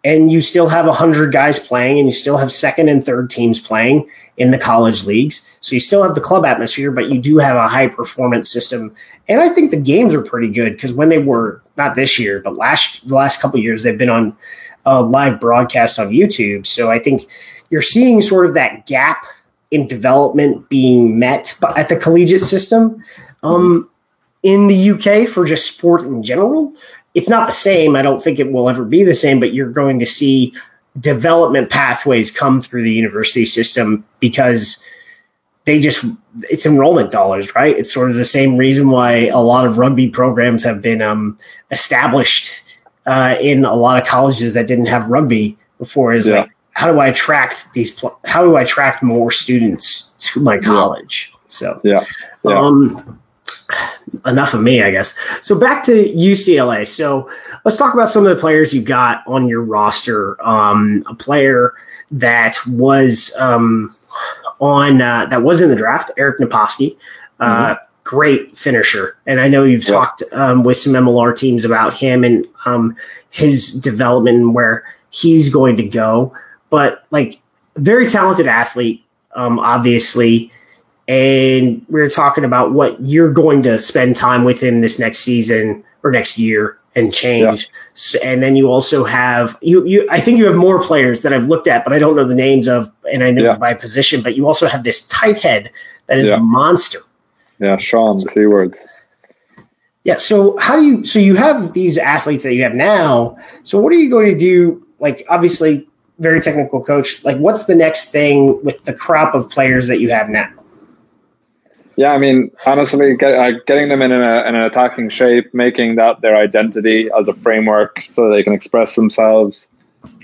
Speaker 2: and you still have 100 guys playing, and you still have second and third teams playing in the college leagues. So you still have the club atmosphere, but you do have a high performance system. And I think the games are pretty good because when they were not this year, but last the last couple years, they've been on a live broadcast on YouTube. So I think you're seeing sort of that gap in development being met at the collegiate system. Um, in the UK for just sport in general, it's not the same. I don't think it will ever be the same, but you're going to see development pathways come through the university system because they just it's enrollment dollars, right? It's sort of the same reason why a lot of rugby programs have been um, established uh, in a lot of colleges that didn't have rugby before. Is
Speaker 3: Yeah.
Speaker 2: like, how do I attract these? Pl- how do I attract more students to my college? So,
Speaker 3: Yeah. Yeah.
Speaker 2: um, enough of me, I guess. So back to UCLA. So let's talk about some of the players you got on your roster. Um, a player that was um, on uh, that was in the draft, Eric Naposki. Uh, Great finisher, and I know you've
Speaker 3: Yeah.
Speaker 2: talked um, with some MLR teams about him and um, his development and where he's going to go. But like, very talented athlete, um, obviously and we are talking about what you're going to spend time with him this next season or next year and change. So, and then you also have you you I think you have more players that I've looked at, but I don't know the names of and I know
Speaker 3: Yeah.
Speaker 2: by position, but you also have this tight head that is
Speaker 3: Yeah.
Speaker 2: a monster.
Speaker 3: Yeah. Sean Seawords.
Speaker 2: Yeah. So how do you? So you have these athletes that you have now. So what are you going to do? Like obviously, very technical coach. Like what's the next thing with the crop of players that you have now?
Speaker 3: Yeah, I mean, honestly, get, uh, getting them in, a, in an attacking shape, making that their identity as a framework so they can express themselves.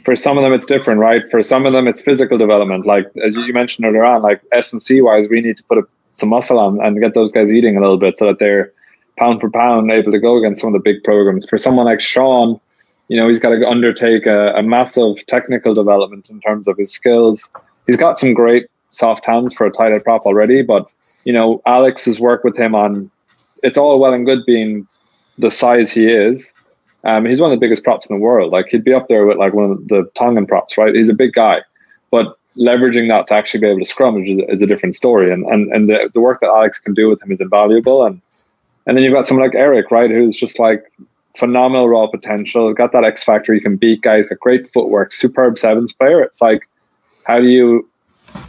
Speaker 3: For some of them, it's different, right? For some of them, it's physical development. Like as you mentioned earlier on, like S and C wise, we need to put a, some muscle on and get those guys eating a little bit so that they're pound for pound able to go against some of the big programs. For someone like Sean, you know, he's got to undertake a, a massive technical development in terms of his skills. He's got some great soft hands for a tight head prop already, but you know, Alex's work with him on it's all well and good being the size he is. Um, he's one of the biggest props in the world. Like he'd be up there with like one of the Tongan props, right? He's a big guy, but leveraging that to actually be able to scrum is, is a different story. And and and the, the work that Alex can do with him is invaluable. And and then you've got someone like Eric, right, who's just like phenomenal raw potential, got that X factor. He can beat guys, got great footwork, superb sevens player. It's like, how do you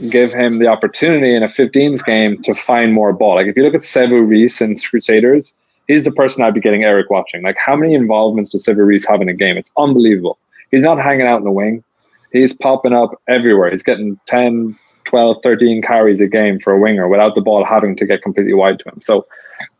Speaker 3: give him the opportunity in a 15s game to find more ball? Like if you look at Sevu Reece and Crusaders, he's the person I'd be getting Eric watching. Like how many involvements does Sevu Reece have in a game? It's unbelievable. He's not hanging out in the wing. He's popping up everywhere. He's getting 10, 12, 13 carries a game for a winger without the ball having to get completely wide to him. So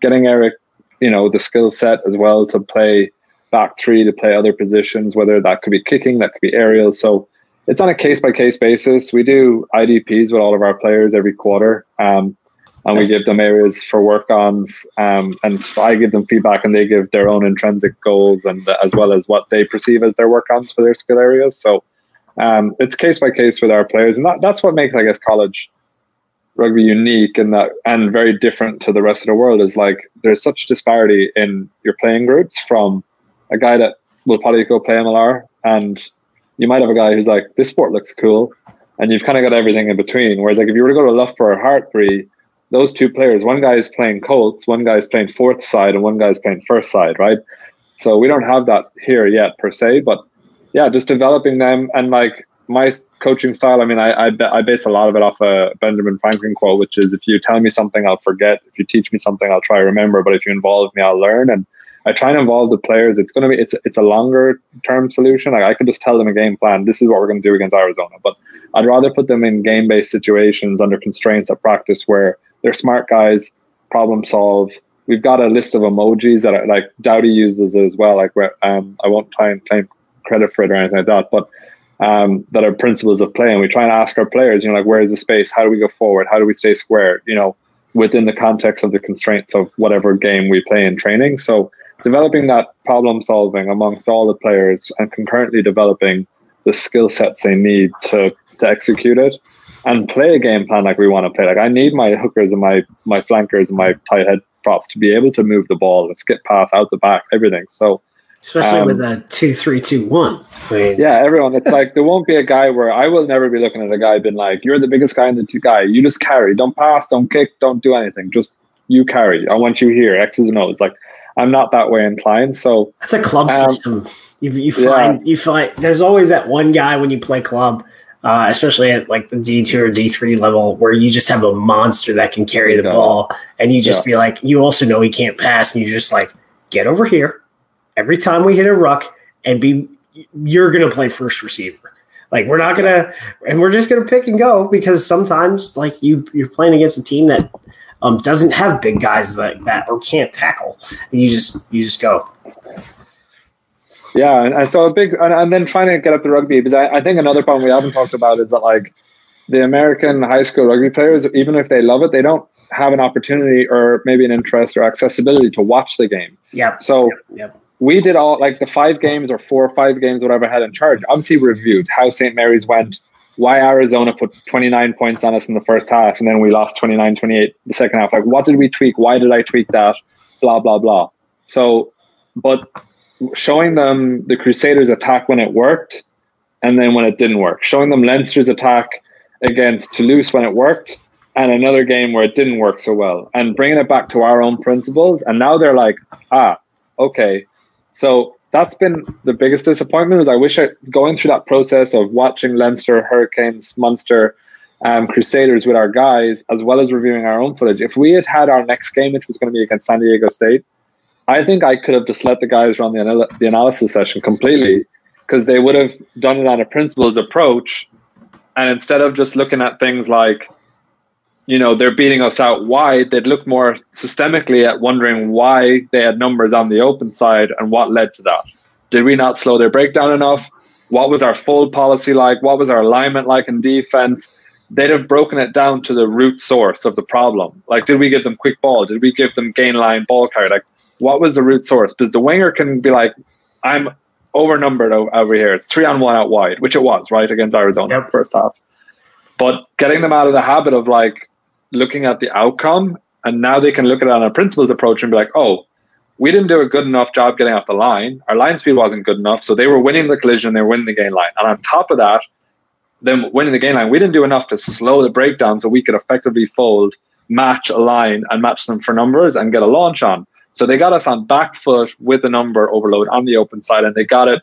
Speaker 3: getting Eric, you know, the skill set as well to play back three, to play other positions, whether that could be kicking, that could be aerial. So it's on a case by case basis. We do IDPs with all of our players every quarter. Um, and we give them areas for work ons um, and i give them feedback and they give their own intrinsic goals and as well as what they perceive as their work ons for their skill areas so um, it's case by case with our players and that, that's what makes i guess college rugby unique and that and very different to the rest of the world is like there's such disparity in your playing groups from a guy that will probably go play MLR and you might have a guy who's like this sport looks cool and you've kind of got everything in between whereas like if you were to go to Loughborough or Hartpury those two players one guy is playing Colts one guy is playing fourth side and one guy is playing first side right so we don't have that here yet per se but yeah just developing them and like my coaching style, I mean, I, I, I base a lot of it off a Benjamin Franklin quote, which is if you tell me something, I'll forget. If you teach me something, I'll try to remember. But if you involve me, I'll learn. And I try and involve the players. It's going to be it's it's a longer term solution. Like I could just tell them a game plan. This is what we're going to do against Arizona. But I'd rather put them in game based situations under constraints at practice where they're smart guys, problem solve. We've got a list of emojis that are, like Dowty uses as well. Like um, I won't try and claim credit for it or anything like that, but um, that are principles of play. And we try and ask our players, you know, like, where's the space? How do we go forward? How do we stay square? You know, within the context of the constraints of whatever game we play in training. So developing that problem solving amongst all the players and concurrently developing the skill sets they need to, to execute it and play a game plan like we want to play. Like I need my hookers and my my flankers and my tight head props to be able to move the ball and skip pass out the back, everything. So
Speaker 2: especially um, with a two three two one.
Speaker 3: I mean, yeah, everyone. It's like there won't be a guy where I will never be looking at a guy being like, "You're the biggest guy in the two guy. You just carry. Don't pass. Don't kick. Don't do anything. Just you carry. I want you here. X's and O's." Like I'm not that way inclined. So
Speaker 2: that's a club um, system. You, you find yeah. you find there's always that one guy when you play club. Uh, especially at like the D2 or D3 level, where you just have a monster that can carry the ball, and you just yeah. be like, you also know he can't pass, and you just like, get over here, every time we hit a ruck and be you're going to play first receiver. Like we're not going to and we're just going to pick and go because sometimes like you you're playing against a team that um, doesn't have big guys like that or can't tackle. And you just you just go.
Speaker 3: Yeah, and, and so a big and, and, then trying to get up the rugby because I, I think another problem we haven't talked about is that like the American high school rugby players, even if they love it, they don't have an opportunity or maybe an interest or accessibility to watch the game.
Speaker 2: Yeah.
Speaker 3: So
Speaker 2: yep. Yep
Speaker 3: we did all like the five games or four or five games, whatever I had in charge. Obviously, reviewed how St. Mary's went, why Arizona put 29 points on us in the first half, and then we lost 29 28 the second half. Like, what did we tweak? Why did I tweak that? Blah, blah, blah. So, but showing them the Crusaders attack when it worked and then when it didn't work, showing them Leinster's attack against Toulouse when it worked and another game where it didn't work so well and bringing it back to our own principles. And now they're like, ah, okay, so that's been the biggest disappointment. Is I wish I going through that process of watching Leinster, Hurricanes, Munster, um, Crusaders with our guys, as well as reviewing our own footage. If we had had our next game, which was going to be against San Diego State, I think I could have just let the guys run the, anal- the analysis session completely because they would have done it on a principles approach. And instead of just looking at things like, you know they're beating us out wide they'd look more systemically at wondering why they had numbers on the open side and what led to that did we not slow their breakdown enough what was our full policy like what was our alignment like in defense they'd have broken it down to the root source of the problem like did we give them quick ball did we give them gain line ball carry like what was the root source? Because the winger can be like, I'm overnumbered over here. It's three on one out wide, which it was, right, against Arizona yep. first half. But getting them out of the habit of like looking at the outcome, and now they can look at it on a principles approach and be like, oh, we didn't do a good enough job getting off the line. Our line speed wasn't good enough. So they were winning the collision, they were winning the gain line. And on top of that, them winning the gain line, we didn't do enough to slow the breakdown so we could effectively fold, match a line, and match them for numbers and get a launch on. So they got us on back foot with a number overload on the open side, and they got it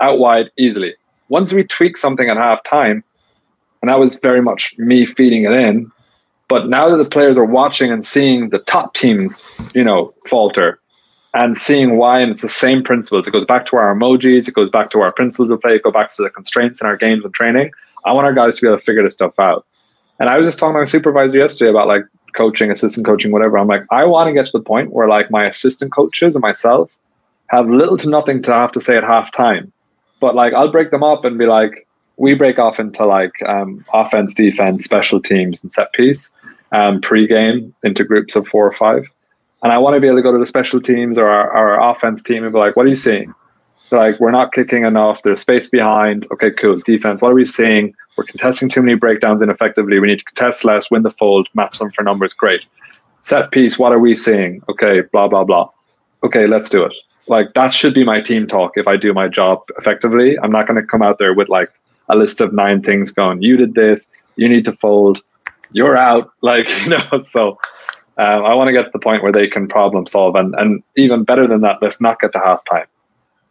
Speaker 3: out wide easily. Once we tweak something at half time, and that was very much me feeding it in. But now that the players are watching and seeing the top teams, you know, falter and seeing why, and it's the same principles. It goes back to our emojis, it goes back to our principles of play, it goes back to the constraints in our games and training. I want our guys to be able to figure this stuff out. And I was just talking to my supervisor yesterday about like coaching, assistant coaching, whatever. I'm like, I want to get to the point where like my assistant coaches and myself have little to nothing to have to say at halftime. But like I'll break them up and be like, we break off into like um, offense, defense, special teams, and set piece um, pre-game into groups of four or five. And I want to be able to go to the special teams or our, our offense team and be like, what are you seeing? like, we're not kicking enough. There's space behind. Okay, cool. Defense, what are we seeing? We're contesting too many breakdowns ineffectively. We need to contest less, win the fold, match them for numbers. Great. Set piece, what are we seeing? Okay, blah, blah, blah. Okay, let's do it. Like, that should be my team talk if I do my job effectively. I'm not going to come out there with like a list of nine things going, you did this, you need to fold, you're out. Like, you know, so um, I want to get to the point where they can problem solve. And, and even better than that, let's not get to halftime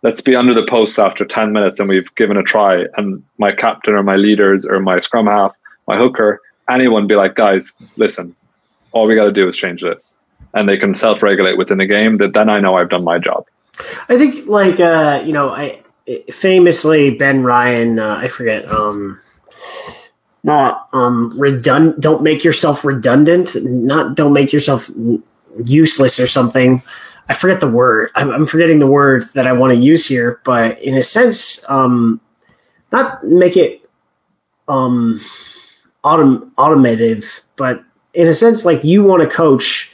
Speaker 3: let's be under the post after 10 minutes and we've given a try and my captain or my leaders or my scrum half my hooker anyone be like guys listen all we got to do is change this and they can self-regulate within the game that then i know i've done my job
Speaker 2: i think like uh you know i famously ben ryan uh, i forget um not um redundant don't make yourself redundant not don't make yourself useless or something I forget the word. I'm, I'm forgetting the word that I want to use here, but in a sense, um, not make it um, autom- automative, but in a sense, like you want to coach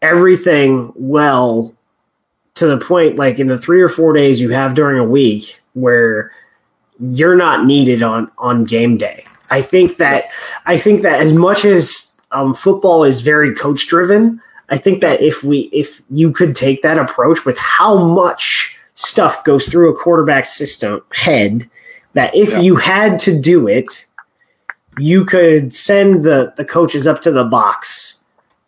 Speaker 2: everything well to the point, like in the three or four days you have during a week where you're not needed on on game day. I think that I think that as much as um, football is very coach driven, I think that if we if you could take that approach with how much stuff goes through a quarterback system head that if yeah. you had to do it, you could send the the coaches up to the box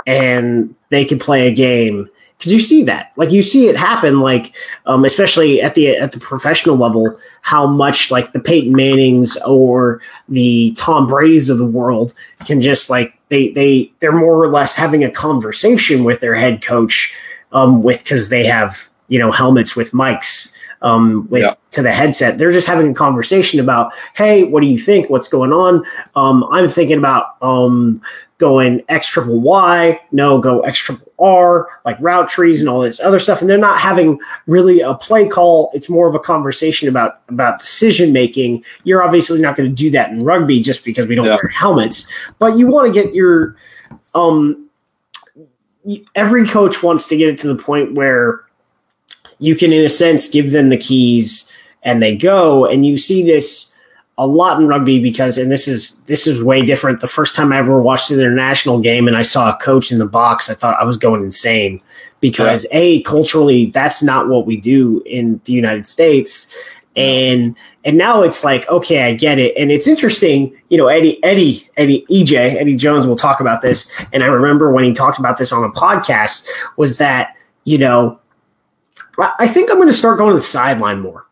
Speaker 2: and they could play a game because you see that like you see it happen like um, especially at the at the professional level how much like the Peyton Mannings or the Tom Brady's of the world can just like they they they're more or less having a conversation with their head coach um, with because they have you know helmets with mics um, with yeah. to the headset. They're just having a conversation about, hey, what do you think? What's going on? Um, I'm thinking about um, going X triple Y, no, go X triple R, like route trees and all this other stuff. And they're not having really a play call. It's more of a conversation about about decision making. You're obviously not going to do that in rugby just because we don't yeah. wear helmets, but you want to get your um every coach wants to get it to the point where you can, in a sense, give them the keys and they go. And you see this a lot in rugby because, and this is this is way different. The first time I ever watched an international game and I saw a coach in the box, I thought I was going insane because yeah. a culturally that's not what we do in the United States. And and now it's like okay, I get it, and it's interesting. You know, Eddie, Eddie, Eddie, EJ, Eddie Jones will talk about this, and I remember when he talked about this on a podcast was that you know I think I'm going to start going to the sideline more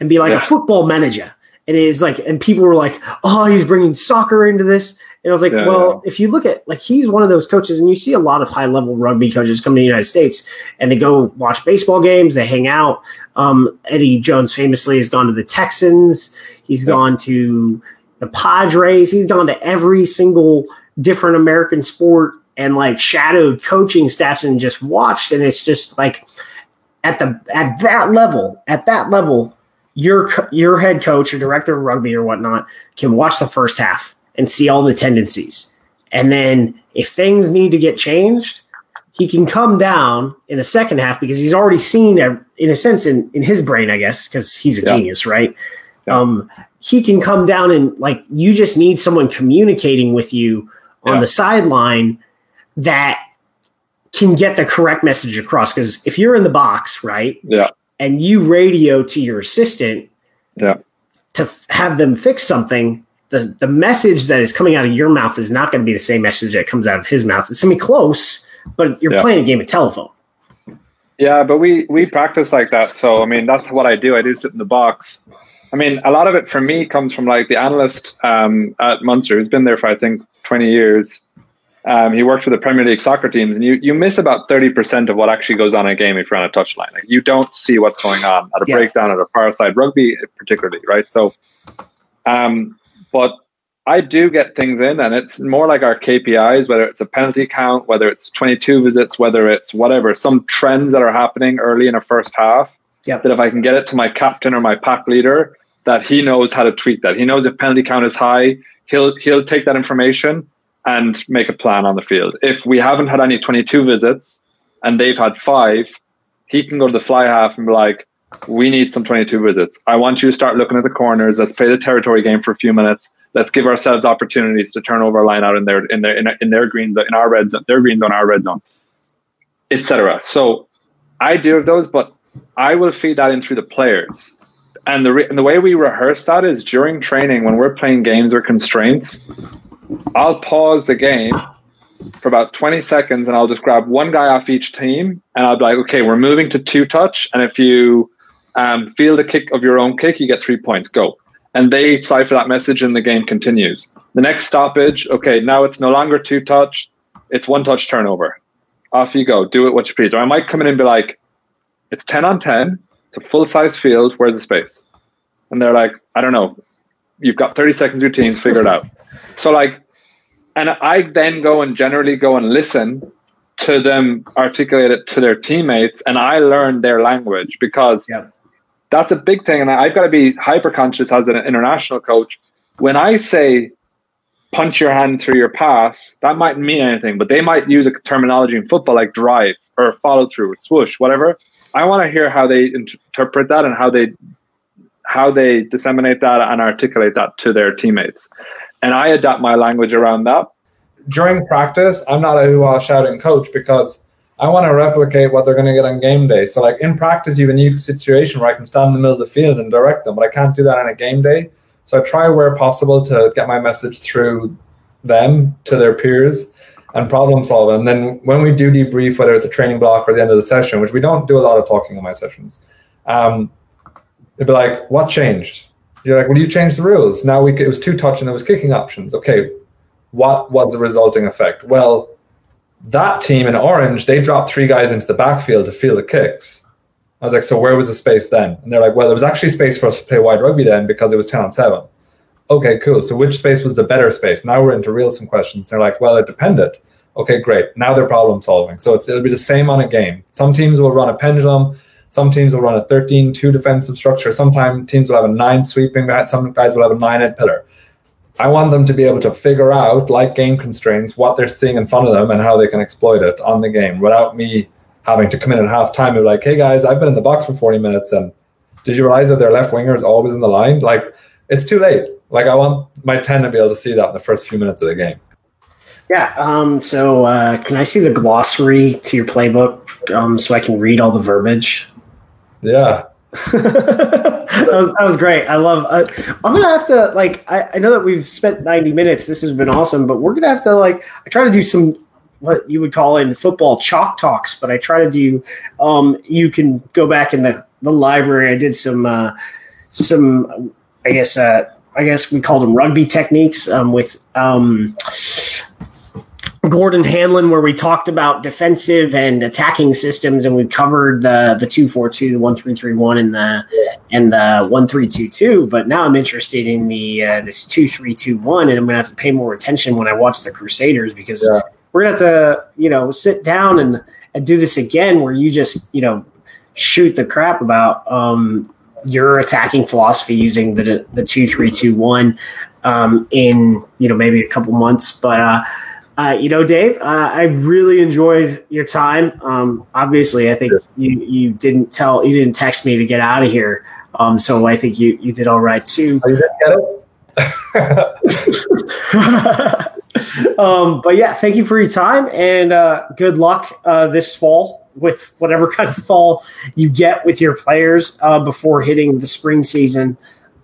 Speaker 2: and be like yeah. a football manager. And it's like, and people were like, "Oh, he's bringing soccer into this." And I was like, yeah, "Well, yeah. if you look at like he's one of those coaches, and you see a lot of high level rugby coaches come to the United States, and they go watch baseball games, they hang out. Um, Eddie Jones famously has gone to the Texans. He's gone to the Padres. He's gone to every single different American sport and like shadowed coaching staffs and just watched. And it's just like at the at that level, at that level, your your head coach or director of rugby or whatnot can watch the first half and see all the tendencies, and then if things need to get changed, he can come down in the second half because he's already seen, in a sense, in, in his brain, I guess, because he's a yeah. genius, right? Um, he can come down and like you just need someone communicating with you on yeah. the sideline that can get the correct message across. Because if you're in the box, right?
Speaker 3: Yeah.
Speaker 2: And you radio to your assistant,
Speaker 3: yeah,
Speaker 2: to f- have them fix something, the the message that is coming out of your mouth is not going to be the same message that comes out of his mouth. It's going to be close, but you're yeah. playing a game of telephone.
Speaker 3: Yeah, but we we practice like that. So I mean, that's what I do. I do sit in the box. I mean, a lot of it for me comes from like the analyst um, at Munster, who's been there for I think 20 years. Um, he worked for the Premier League soccer teams, and you you miss about 30 percent of what actually goes on in a game if you're on a touchline. Like you don't see what's going on at a yeah. breakdown at a far side rugby, particularly, right? So, um, but I do get things in, and it's more like our KPIs, whether it's a penalty count, whether it's 22 visits, whether it's whatever, some trends that are happening early in a first half.
Speaker 2: Yep.
Speaker 3: That if I can get it to my captain or my pack leader, that he knows how to tweak that. He knows if penalty count is high, he'll he'll take that information and make a plan on the field. If we haven't had any 22 visits and they've had five, he can go to the fly half and be like, we need some 22 visits. I want you to start looking at the corners. Let's play the territory game for a few minutes. Let's give ourselves opportunities to turn over a line out in their in their in, in their greens in our red zone, their greens on our red zone, etc. So I do those, but I will feed that in through the players. And the re- and the way we rehearse that is during training when we're playing games or constraints. I'll pause the game for about 20 seconds and I'll just grab one guy off each team and I'll be like, okay, we're moving to two touch. And if you um, feel the kick of your own kick, you get three points. Go. And they cipher that message and the game continues. The next stoppage, okay, now it's no longer two touch, it's one touch turnover. Off you go. Do it what you please. Or I might come in and be like, it's 10 on 10, it's a full size field, where's the space? And they're like, I don't know. You've got 30 seconds routines, figure it out. So like and I then go and generally go and listen to them articulate it to their teammates and I learn their language because
Speaker 2: yeah
Speaker 3: that's a big thing. And I've got to be hyper conscious as an international coach. When I say punch your hand through your pass, that might mean anything, but they might use a terminology in football like drive or follow through or swoosh, whatever. I want to hear how they interpret that and how they how they disseminate that and articulate that to their teammates. And I adapt my language around that.
Speaker 4: During practice, I'm not a who shouting coach because I want to replicate what they're going to get on game day. So, like in practice, you have a new situation where I can stand in the middle of the field and direct them, but I can't do that on a game day. So, I try where possible to get my message through them to their peers and problem solve. And then when we do debrief, whether it's a training block or the end of the session, which we don't do a lot of talking in my sessions, um, it'd be like, "What changed?" You're like, "Well, you changed the rules. Now we it was two touch and there was kicking options. Okay, what was the resulting effect? Well." that team in orange, they dropped three guys into the backfield to field the kicks. I was like, so where was the space then? And they're like, well, there was actually space for us to play wide rugby then because it was 10 on 7. Okay, cool. So which space was the better space? Now we're into real some questions. They're like, well, it depended. Okay, great. Now they're problem solving. So it'll be the same on a game. Some teams will run a pendulum. Some teams will run a 13 2 defensive structure. Sometimes teams will have a nine sweeping back. Some guys will have a nine head pillar. I want them to be able to figure out, like game constraints, what they're seeing in front of them and how they can exploit it on the game without me having to come in at halftime and be like, hey guys, I've been in the box for 40 minutes and did you realize that their left winger is always in the line? Like, it's too late. Like, I want my 10 to be able to see that in the first few minutes of the game.
Speaker 2: Yeah. Um, so, uh, can I see the glossary to your playbook um, so I can read all the verbiage?
Speaker 4: Yeah.
Speaker 2: that, was, that was great. I love. Uh, I'm gonna have to like. I, I know that we've spent 90 minutes. This has been awesome, but we're gonna have to like. I try to do some what you would call in football chalk talks, but I try to do. Um, you can go back in the the library. I did some uh, some. I guess uh, I guess we called them rugby techniques um, with um, Gordon Hanlon, where we talked about defensive and attacking systems, and we covered the the two four two, the one three three one, and the and the one three two two. But now I'm interested in the uh, this two three two one, and I'm gonna have to pay more attention when I watch the Crusaders because yeah. we're gonna have to you know sit down and and do this again, where you just you know shoot the crap about um, your attacking philosophy using the the two three two one um, in you know maybe a couple months, but. Uh, Uh, you know, Dave, uh, I really enjoyed your time. Um, obviously, I think you, you didn't tell you didn't text me to get out of here. Um, so I think you, you did all right too.
Speaker 3: You didn't get
Speaker 2: it? um, but yeah, thank you for your time and uh, good luck uh, this fall with whatever kind of fall you get with your players uh, before hitting the spring season.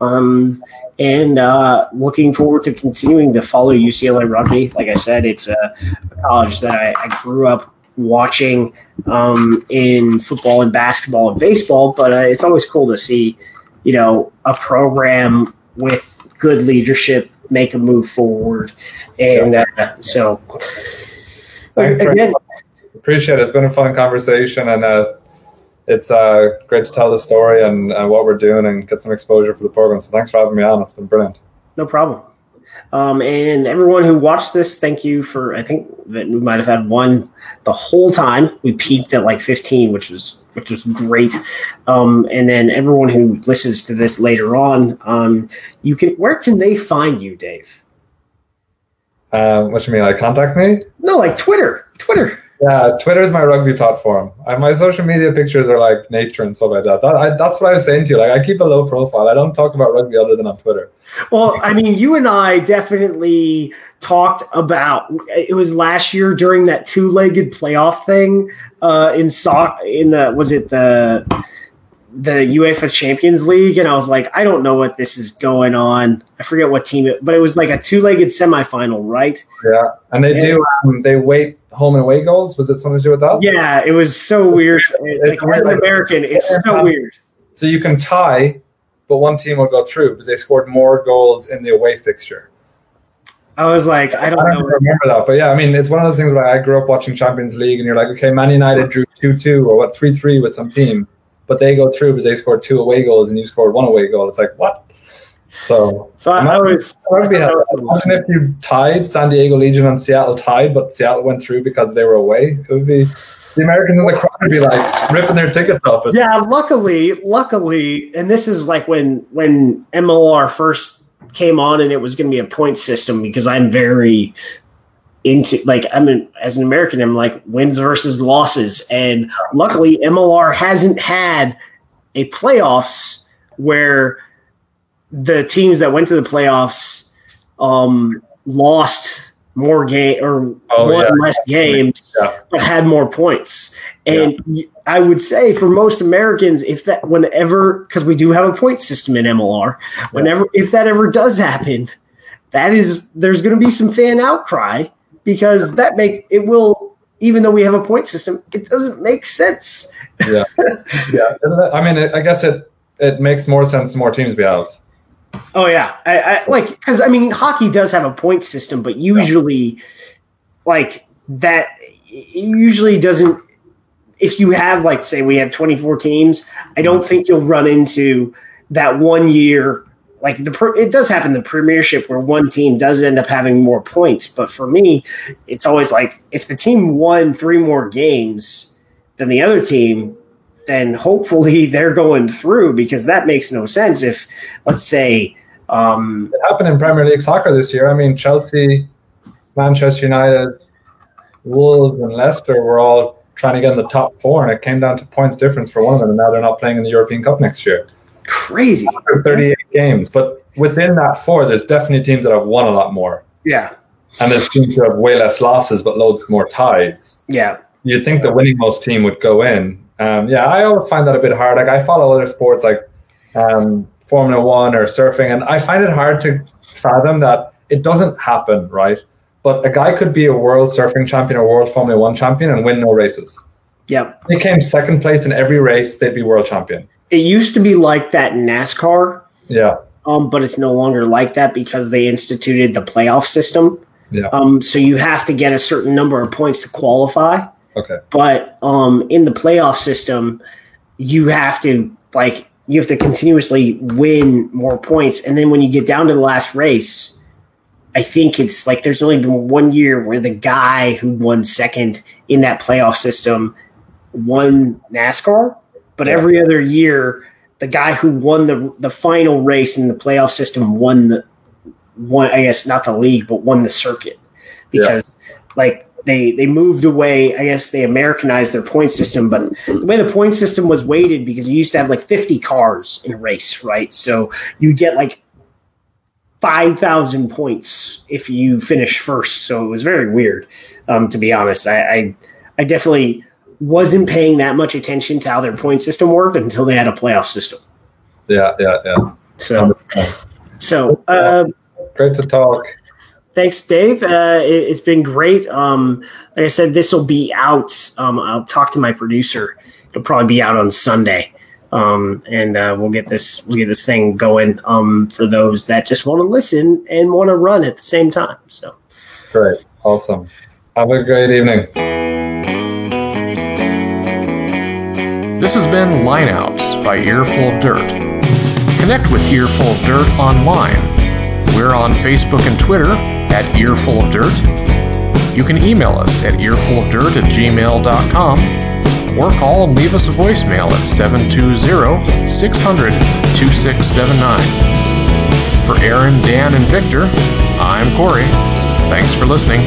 Speaker 2: Um, and uh, looking forward to continuing to follow UCLA rugby. Like I said, it's a, a college that I, I, grew up watching um, in football and basketball and baseball, but uh, it's always cool to see, you know, a program with good leadership make a move forward. And uh, so,
Speaker 3: again, appreciate it. It's been a fun conversation, and uh, it's uh, great to tell the story and uh, what we're doing and get some exposure for the program. So thanks for having me on. It's been brilliant.
Speaker 2: No problem. Um, and everyone who watched this, thank you for. I think that we might have had one the whole time. We peaked at like 15, which was which was great. Um, and then everyone who listens to this later on, um, you can. Where can they find you, Dave?
Speaker 3: Um, what do you mean? Like contact me?
Speaker 2: No, like Twitter. Twitter.
Speaker 3: Yeah, Twitter is my rugby platform. I, my social media pictures are like nature and stuff like that. that I, that's what I was saying to you. Like, I keep a low profile. I don't talk about rugby other than on Twitter.
Speaker 2: Well, I mean, you and I definitely talked about. It was last year during that two-legged playoff thing uh, in soc. In the was it the the UEFA Champions League, and I was like, I don't know what this is going on. I forget what team it, but it was like a two-legged semifinal, right?
Speaker 3: Yeah, and they and, do. Um, they wait home and away goals. Was it something to do with that?
Speaker 2: Yeah, it was so weird. Like, as an American, it's so weird.
Speaker 3: So you can tie, but one team will go through because they scored more goals in the away fixture.
Speaker 2: I was like, I don't,
Speaker 3: I
Speaker 2: don't know.
Speaker 3: remember that, but yeah, I mean, it's one of those things where I grew up watching Champions League, and you're like, okay, Man United drew two two or what three three with some team, but they go through because they scored two away goals and you scored one away goal. It's like what? So,
Speaker 2: so I, I was.
Speaker 3: Imagine if you tied San Diego Legion and Seattle tied, but Seattle went through because they were away. It would be the Americans in the crowd would be like ripping their tickets off it.
Speaker 2: Yeah, luckily, luckily, and this is like when when MLR first came on and it was going to be a point system because I'm very into like I'm as an American I'm like wins versus losses and luckily MLR hasn't had a playoffs where the teams that went to the playoffs um, lost more game or oh, won yeah. less games, yeah. but had more points. And yeah. I would say for most Americans, if that whenever because we do have a point system in MLR, whenever if that ever does happen, that is there's going to be some fan outcry because that make it will even though we have a point system, it doesn't make sense.
Speaker 3: yeah, yeah. I mean, I guess it it makes more sense the more teams we have.
Speaker 2: Oh yeah, I, I like because I mean hockey does have a point system, but usually, yeah. like that, usually doesn't. If you have like say we have twenty four teams, I don't mm-hmm. think you'll run into that one year. Like the it does happen the Premiership where one team does end up having more points, but for me, it's always like if the team won three more games than the other team, then hopefully they're going through because that makes no sense if, let's say, um,
Speaker 3: it happened in Premier League soccer this year. I mean, Chelsea, Manchester United, Wolves, and Leicester were all trying to get in the top four, and it came down to points difference for one of them, and now they're not playing in the European Cup next year.
Speaker 2: Crazy.
Speaker 3: After 38 games, but within that four, there's definitely teams that have won a lot more.
Speaker 2: Yeah.
Speaker 3: And there's teams who have way less losses, but loads more ties.
Speaker 2: Yeah.
Speaker 3: You'd think the winning most team would go in, um, yeah, I always find that a bit hard. Like I follow other sports like um, Formula One or surfing, and I find it hard to fathom that it doesn't happen, right? But a guy could be a world surfing champion or world Formula One champion and win no races.
Speaker 2: Yep.
Speaker 3: They came second place in every race, they'd be world champion.
Speaker 2: It used to be like that in NASCAR.
Speaker 3: Yeah.
Speaker 2: Um, but it's no longer like that because they instituted the playoff system.
Speaker 3: Yeah.
Speaker 2: Um, so you have to get a certain number of points to qualify.
Speaker 3: Okay.
Speaker 2: But um, in the playoff system, you have to like you have to continuously win more points, and then when you get down to the last race, I think it's like there's only been one year where the guy who won second in that playoff system won NASCAR, but yeah. every other year the guy who won the the final race in the playoff system won the one I guess not the league but won the circuit. because like they they moved away. I guess they Americanized their point system, but the way the point system was weighted because you used to have like 50 cars in a race, right? So you get like 5,000 points if you finish first. So it was very weird, um, to be honest. I, I, I definitely wasn't paying that much attention to how their point system worked until they had a playoff system.
Speaker 4: Yeah, yeah, yeah.
Speaker 2: So, so uh,
Speaker 4: great to talk.
Speaker 2: Thanks, Dave. Uh, it, has been great. Um, like I said, this will be out. Um, I'll talk to my producer. It'll probably be out on Sunday, um, and uh, we'll get this we'll get this thing going um, for those that just want to listen and want to run at the same time. So,
Speaker 4: great, awesome. Have a great evening.
Speaker 1: This has been Lineouts by Earful of Dirt. Connect with Earful of Dirt online. We're on Facebook and Twitter at Earful of Dirt. You can email us at earfulofdirt at gmail.com or call and leave us a voicemail at 720 600 2679. For Aaron, Dan, and Victor, I'm Corey. Thanks for listening.